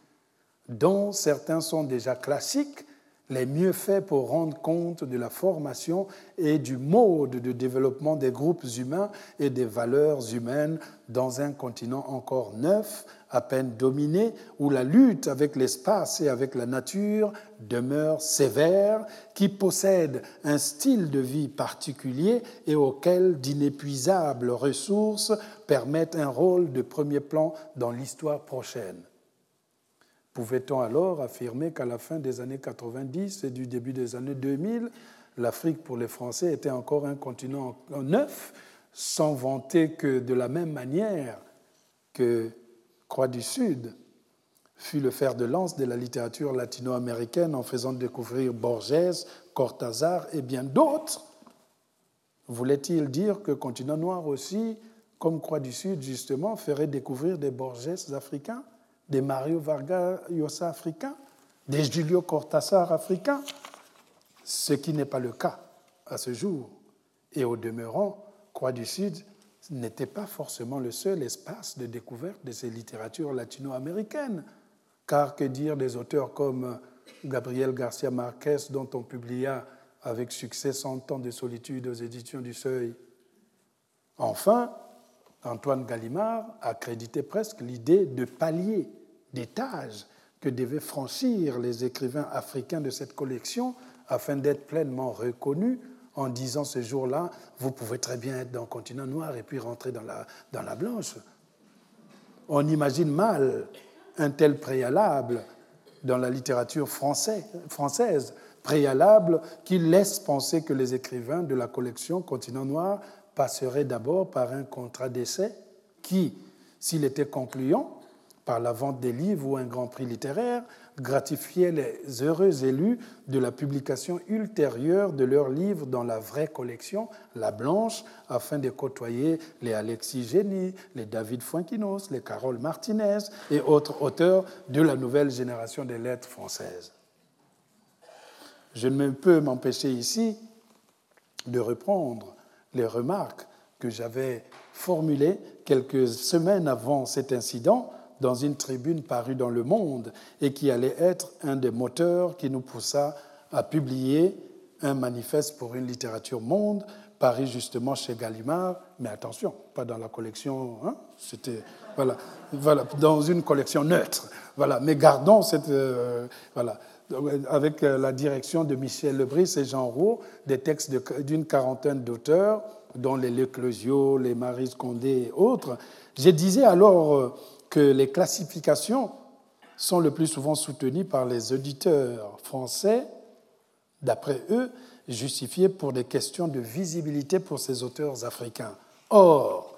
dont certains sont déjà classiques, les mieux faits pour rendre compte de la formation et du mode de développement des groupes humains et des valeurs humaines dans un continent encore neuf, à peine dominé, où la lutte avec l'espace et avec la nature demeure sévère, qui possède un style de vie particulier et auquel d'inépuisables ressources permettent un rôle de premier plan dans l'histoire prochaine. Pouvait-on alors affirmer qu'à la fin des années 90 et du début des années 2000, l'Afrique pour les Français était encore un continent neuf, sans vanter que de la même manière que Croix du Sud fut le fer de lance de la littérature latino-américaine en faisant découvrir Borges, Cortázar et bien d'autres, voulait-il dire que Continent Noir aussi, comme Croix du Sud justement, ferait découvrir des Borges africains? Des Mario Vargas Llosa africains, des Julio Cortázar africains, ce qui n'est pas le cas à ce jour. Et au demeurant, Croix du Sud n'était pas forcément le seul espace de découverte de ces littératures latino-américaines, car que dire des auteurs comme Gabriel Garcia Marquez, dont on publia avec succès Cent ans de solitude aux éditions du Seuil. Enfin, Antoine Gallimard a presque l'idée de pallier des tâches que devaient franchir les écrivains africains de cette collection afin d'être pleinement reconnus en disant ce jour-là, vous pouvez très bien être dans le continent noir et puis rentrer dans la, dans la blanche. On imagine mal un tel préalable dans la littérature française, préalable qui laisse penser que les écrivains de la collection Continent Noir passeraient d'abord par un contrat d'essai qui, s'il était concluant, par la vente des livres ou un grand prix littéraire, gratifiait les heureux élus de la publication ultérieure de leurs livres dans la vraie collection, la blanche, afin de côtoyer les Alexis Génie, les David Fuenquinos, les Carole Martinez et autres auteurs de la nouvelle génération des lettres françaises. Je ne peux m'empêcher ici de reprendre les remarques que j'avais formulées quelques semaines avant cet incident dans une tribune parue dans Le Monde et qui allait être un des moteurs qui nous poussa à publier un manifeste pour une littérature monde, paru justement chez Gallimard, mais attention, pas dans la collection, hein, c'était voilà, voilà, dans une collection neutre, voilà, mais gardons cette euh, voilà, avec la direction de Michel Lebris et Jean Roux, des textes d'une quarantaine d'auteurs, dont les Leclosio, les Marie Condé et autres. Je disais alors euh, que les classifications sont le plus souvent soutenues par les auditeurs français, d'après eux, justifiées pour des questions de visibilité pour ces auteurs africains. Or,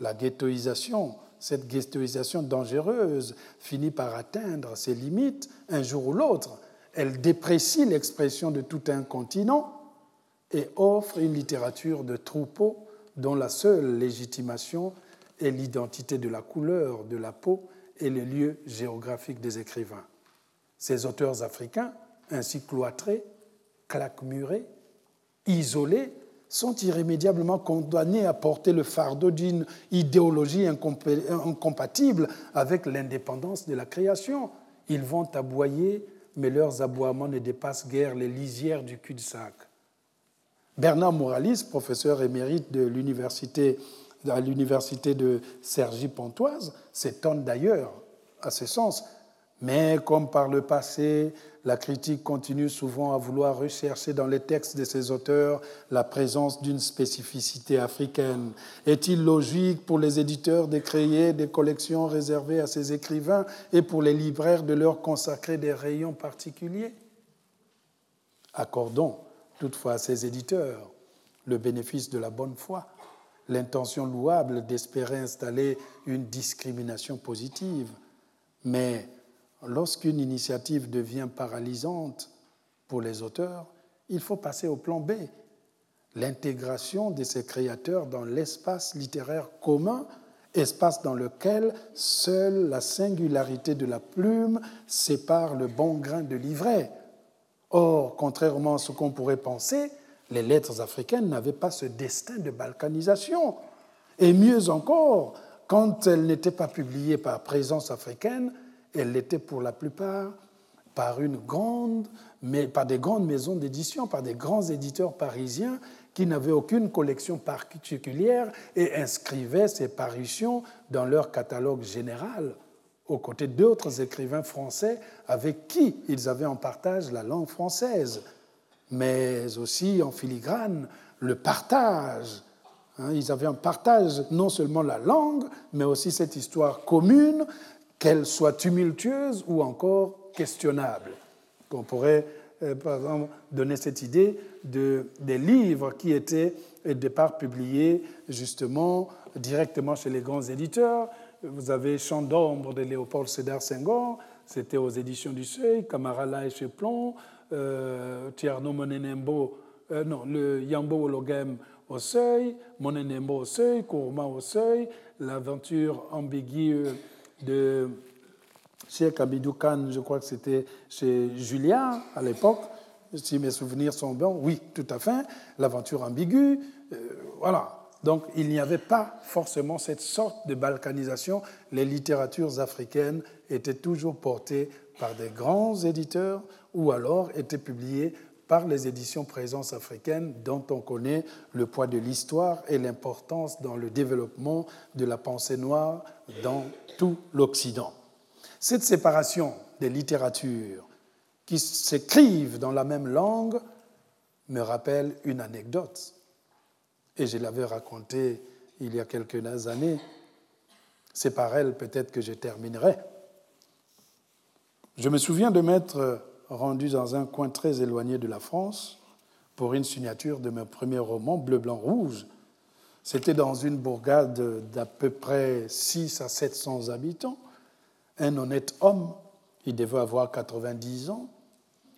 la ghettoisation, cette ghettoisation dangereuse, finit par atteindre ses limites un jour ou l'autre. Elle déprécie l'expression de tout un continent et offre une littérature de troupeau dont la seule légitimation est l'identité de la couleur de la peau et le lieu géographique des écrivains. Ces auteurs africains, ainsi cloîtrés, claquemurés, isolés, sont irrémédiablement condamnés à porter le fardeau d'une idéologie incompatible avec l'indépendance de la création. Ils vont aboyer, mais leurs aboiements ne dépassent guère les lisières du cul-de-sac. Bernard Moralis, professeur émérite de l'université à l'université de Cergy-Pontoise, s'étonne d'ailleurs à ce sens. Mais comme par le passé, la critique continue souvent à vouloir rechercher dans les textes de ces auteurs la présence d'une spécificité africaine. Est-il logique pour les éditeurs de créer des collections réservées à ces écrivains et pour les libraires de leur consacrer des rayons particuliers? Accordons toutefois à ces éditeurs le bénéfice de la bonne foi l'intention louable d'espérer installer une discrimination positive. Mais lorsqu'une initiative devient paralysante pour les auteurs, il faut passer au plan B, l'intégration de ces créateurs dans l'espace littéraire commun, espace dans lequel seule la singularité de la plume sépare le bon grain de l'ivraie. Or, contrairement à ce qu'on pourrait penser, les lettres africaines n'avaient pas ce destin de balkanisation. Et mieux encore, quand elles n'étaient pas publiées par présence africaine, elles l'étaient pour la plupart par une grande, mais par des grandes maisons d'édition, par des grands éditeurs parisiens qui n'avaient aucune collection particulière et inscrivaient ces parutions dans leur catalogue général, aux côtés d'autres écrivains français avec qui ils avaient en partage la langue française mais aussi en filigrane le partage. Hein, ils avaient un partage non seulement la langue, mais aussi cette histoire commune, qu'elle soit tumultueuse ou encore questionnable. On pourrait, euh, par exemple, donner cette idée de, des livres qui étaient au départ publiés justement directement chez les grands éditeurs. Vous avez Chant d'ombre de Léopold Sédar Senghor, c'était aux éditions du Seuil, Camarala et Cheplon, euh, Monenembo, euh, non, le Yambo Ologem au seuil, Monenembo au seuil, Kourma au seuil, l'aventure ambiguë de Cheikh Abidou Khan, je crois que c'était chez Julia à l'époque, si mes souvenirs sont bons, oui, tout à fait, l'aventure ambiguë, euh, voilà. Donc il n'y avait pas forcément cette sorte de balkanisation. Les littératures africaines étaient toujours portées par des grands éditeurs ou alors étaient publiés par les éditions Présence africaine dont on connaît le poids de l'histoire et l'importance dans le développement de la pensée noire dans tout l'Occident. Cette séparation des littératures qui s'écrivent dans la même langue me rappelle une anecdote, et je l'avais racontée il y a quelques années. C'est par elle peut-être que je terminerai. Je me souviens de m'être rendu dans un coin très éloigné de la France pour une signature de mon premier roman, Bleu, Blanc, Rouge. C'était dans une bourgade d'à peu près 6 à 700 habitants. Un honnête homme, il devait avoir 90 ans,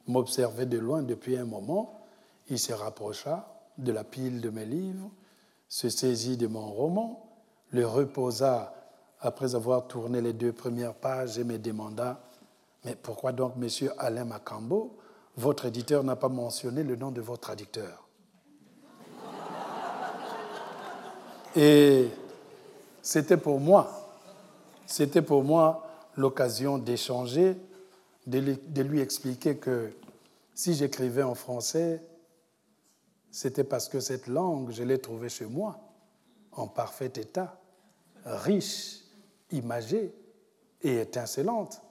m'observait de loin depuis un moment. Il se rapprocha de la pile de mes livres, se saisit de mon roman, le reposa après avoir tourné les deux premières pages et me demanda mais pourquoi donc, monsieur Alain Macambo, votre éditeur n'a pas mentionné le nom de votre traducteur Et c'était pour moi, c'était pour moi l'occasion d'échanger, de, lui expliquer que si j'écrivais en français, c'était parce que cette langue, je l'ai trouvée chez moi, en parfait état, riche, imagée et étincelante,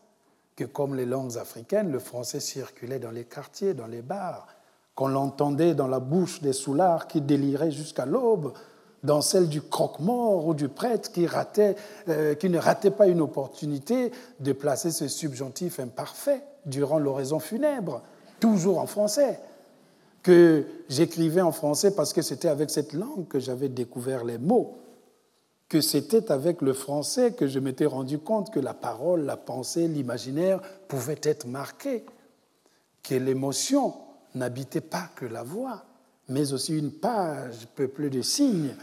que comme les langues africaines, le français circulait dans les quartiers, dans les bars, qu'on l'entendait dans la bouche des soulards qui déliraient jusqu'à l'aube, dans celle du croque-mort ou du prêtre qui, ratait, euh, qui ne ratait pas une opportunité de placer ce subjonctif imparfait durant l'oraison funèbre, toujours en français, que j'écrivais en français parce que c'était avec cette langue que j'avais découvert les mots, que c'était avec le français que je m'étais rendu compte que la parole, la pensée, l'imaginaire pouvaient être marqués, que l'émotion n'habitait pas que la voix, mais aussi une page peuplée de signes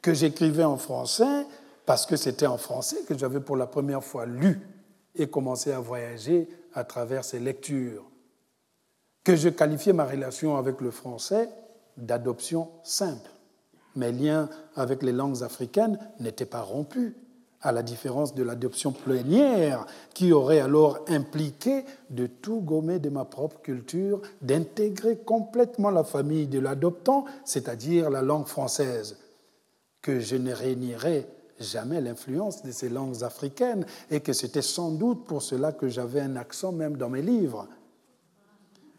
que j'écrivais en français parce que c'était en français que j'avais pour la première fois lu et commencé à voyager à travers ces lectures, que je qualifiais ma relation avec le français d'adoption simple. Mes liens avec les langues africaines n'étaient pas rompus, à la différence de l'adoption plénière qui aurait alors impliqué de tout gommer de ma propre culture, d'intégrer complètement la famille de l'adoptant, c'est-à-dire la langue française, que je ne réunirais jamais l'influence de ces langues africaines et que c'était sans doute pour cela que j'avais un accent même dans mes livres,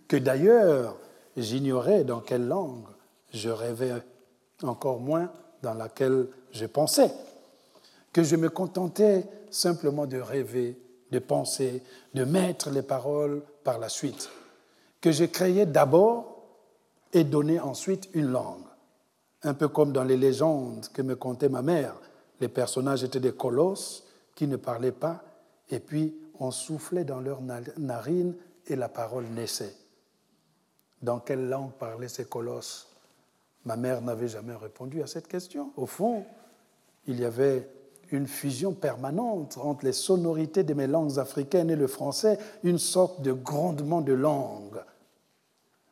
que d'ailleurs j'ignorais dans quelle langue je rêvais encore moins dans laquelle je pensais que je me contentais simplement de rêver, de penser, de mettre les paroles par la suite, que je créais d'abord et donnais ensuite une langue, un peu comme dans les légendes que me contait ma mère. Les personnages étaient des colosses qui ne parlaient pas, et puis on soufflait dans leurs narines et la parole naissait. Dans quelle langue parlaient ces colosses? Ma mère n'avait jamais répondu à cette question. Au fond, il y avait une fusion permanente entre les sonorités de mes langues africaines et le français, une sorte de grondement de langue.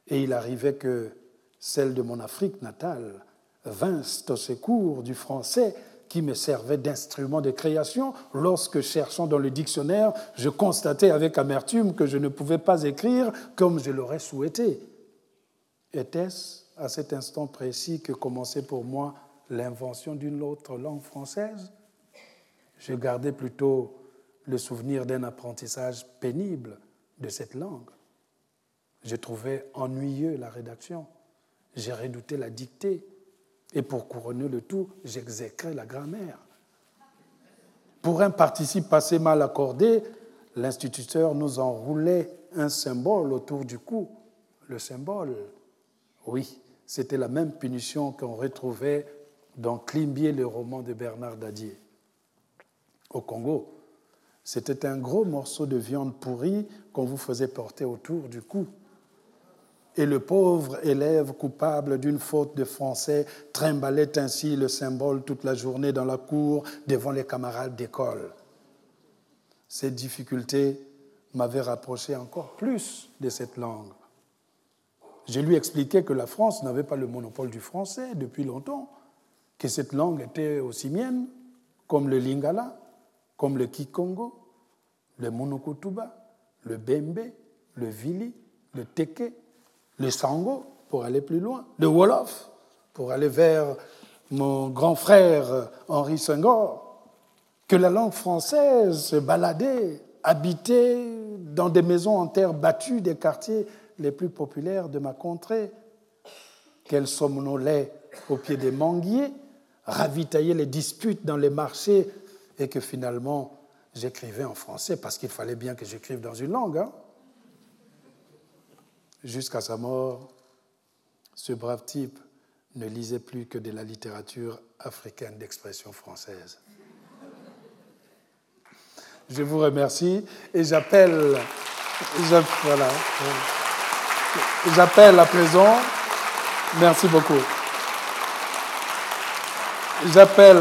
Et il arrivait que celles de mon Afrique natale vinssent au secours du français qui me servait d'instrument de création lorsque, cherchant dans le dictionnaire, je constatais avec amertume que je ne pouvais pas écrire comme je l'aurais souhaité. Était-ce à cet instant précis que commençait pour moi l'invention d'une autre langue française je gardais plutôt le souvenir d'un apprentissage pénible de cette langue. Je trouvais ennuyeux la rédaction. J'ai redouté la dictée. Et pour couronner le tout, j'exécrais la grammaire. Pour un participe passé mal accordé, l'instituteur nous enroulait un symbole autour du cou. Le symbole, oui, c'était la même punition qu'on retrouvait dans Climbier, le roman de Bernard Dadier au Congo. C'était un gros morceau de viande pourrie qu'on vous faisait porter autour du cou. Et le pauvre élève coupable d'une faute de français trimbalait ainsi le symbole toute la journée dans la cour devant les camarades d'école. Cette difficulté m'avait rapproché encore plus de cette langue. Je lui expliquais que la France n'avait pas le monopole du français depuis longtemps, que cette langue était aussi mienne, comme le lingala, comme le Kikongo, le Monokotuba, le Bembe, le Vili, le Teke, le Sango, pour aller plus loin, le Wolof, pour aller vers mon grand frère Henri Senghor, que la langue française se baladait, habitait dans des maisons en terre battue des quartiers les plus populaires de ma contrée, qu'elle somnolait au pied des manguiers, ravitaillait les disputes dans les marchés et que finalement j'écrivais en français parce qu'il fallait bien que j'écrive dans une langue. Hein. Jusqu'à sa mort, ce brave type ne lisait plus que de la littérature africaine d'expression française. Je vous remercie et j'appelle, voilà, j'appelle à présent, merci beaucoup, j'appelle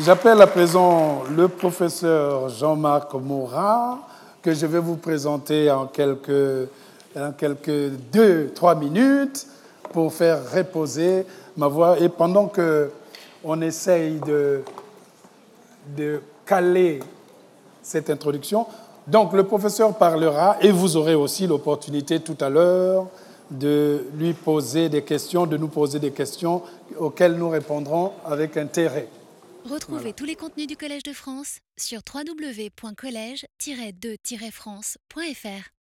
J'appelle à présent le professeur Jean-Marc Morat, que je vais vous présenter en quelques, en quelques deux, trois minutes, pour faire reposer ma voix. Et pendant que on essaye de, de caler cette introduction, donc le professeur parlera et vous aurez aussi l'opportunité tout à l'heure de lui poser des questions, de nous poser des questions auxquelles nous répondrons avec intérêt. Retrouvez tous les contenus du Collège de France sur www.colège-2-france.fr.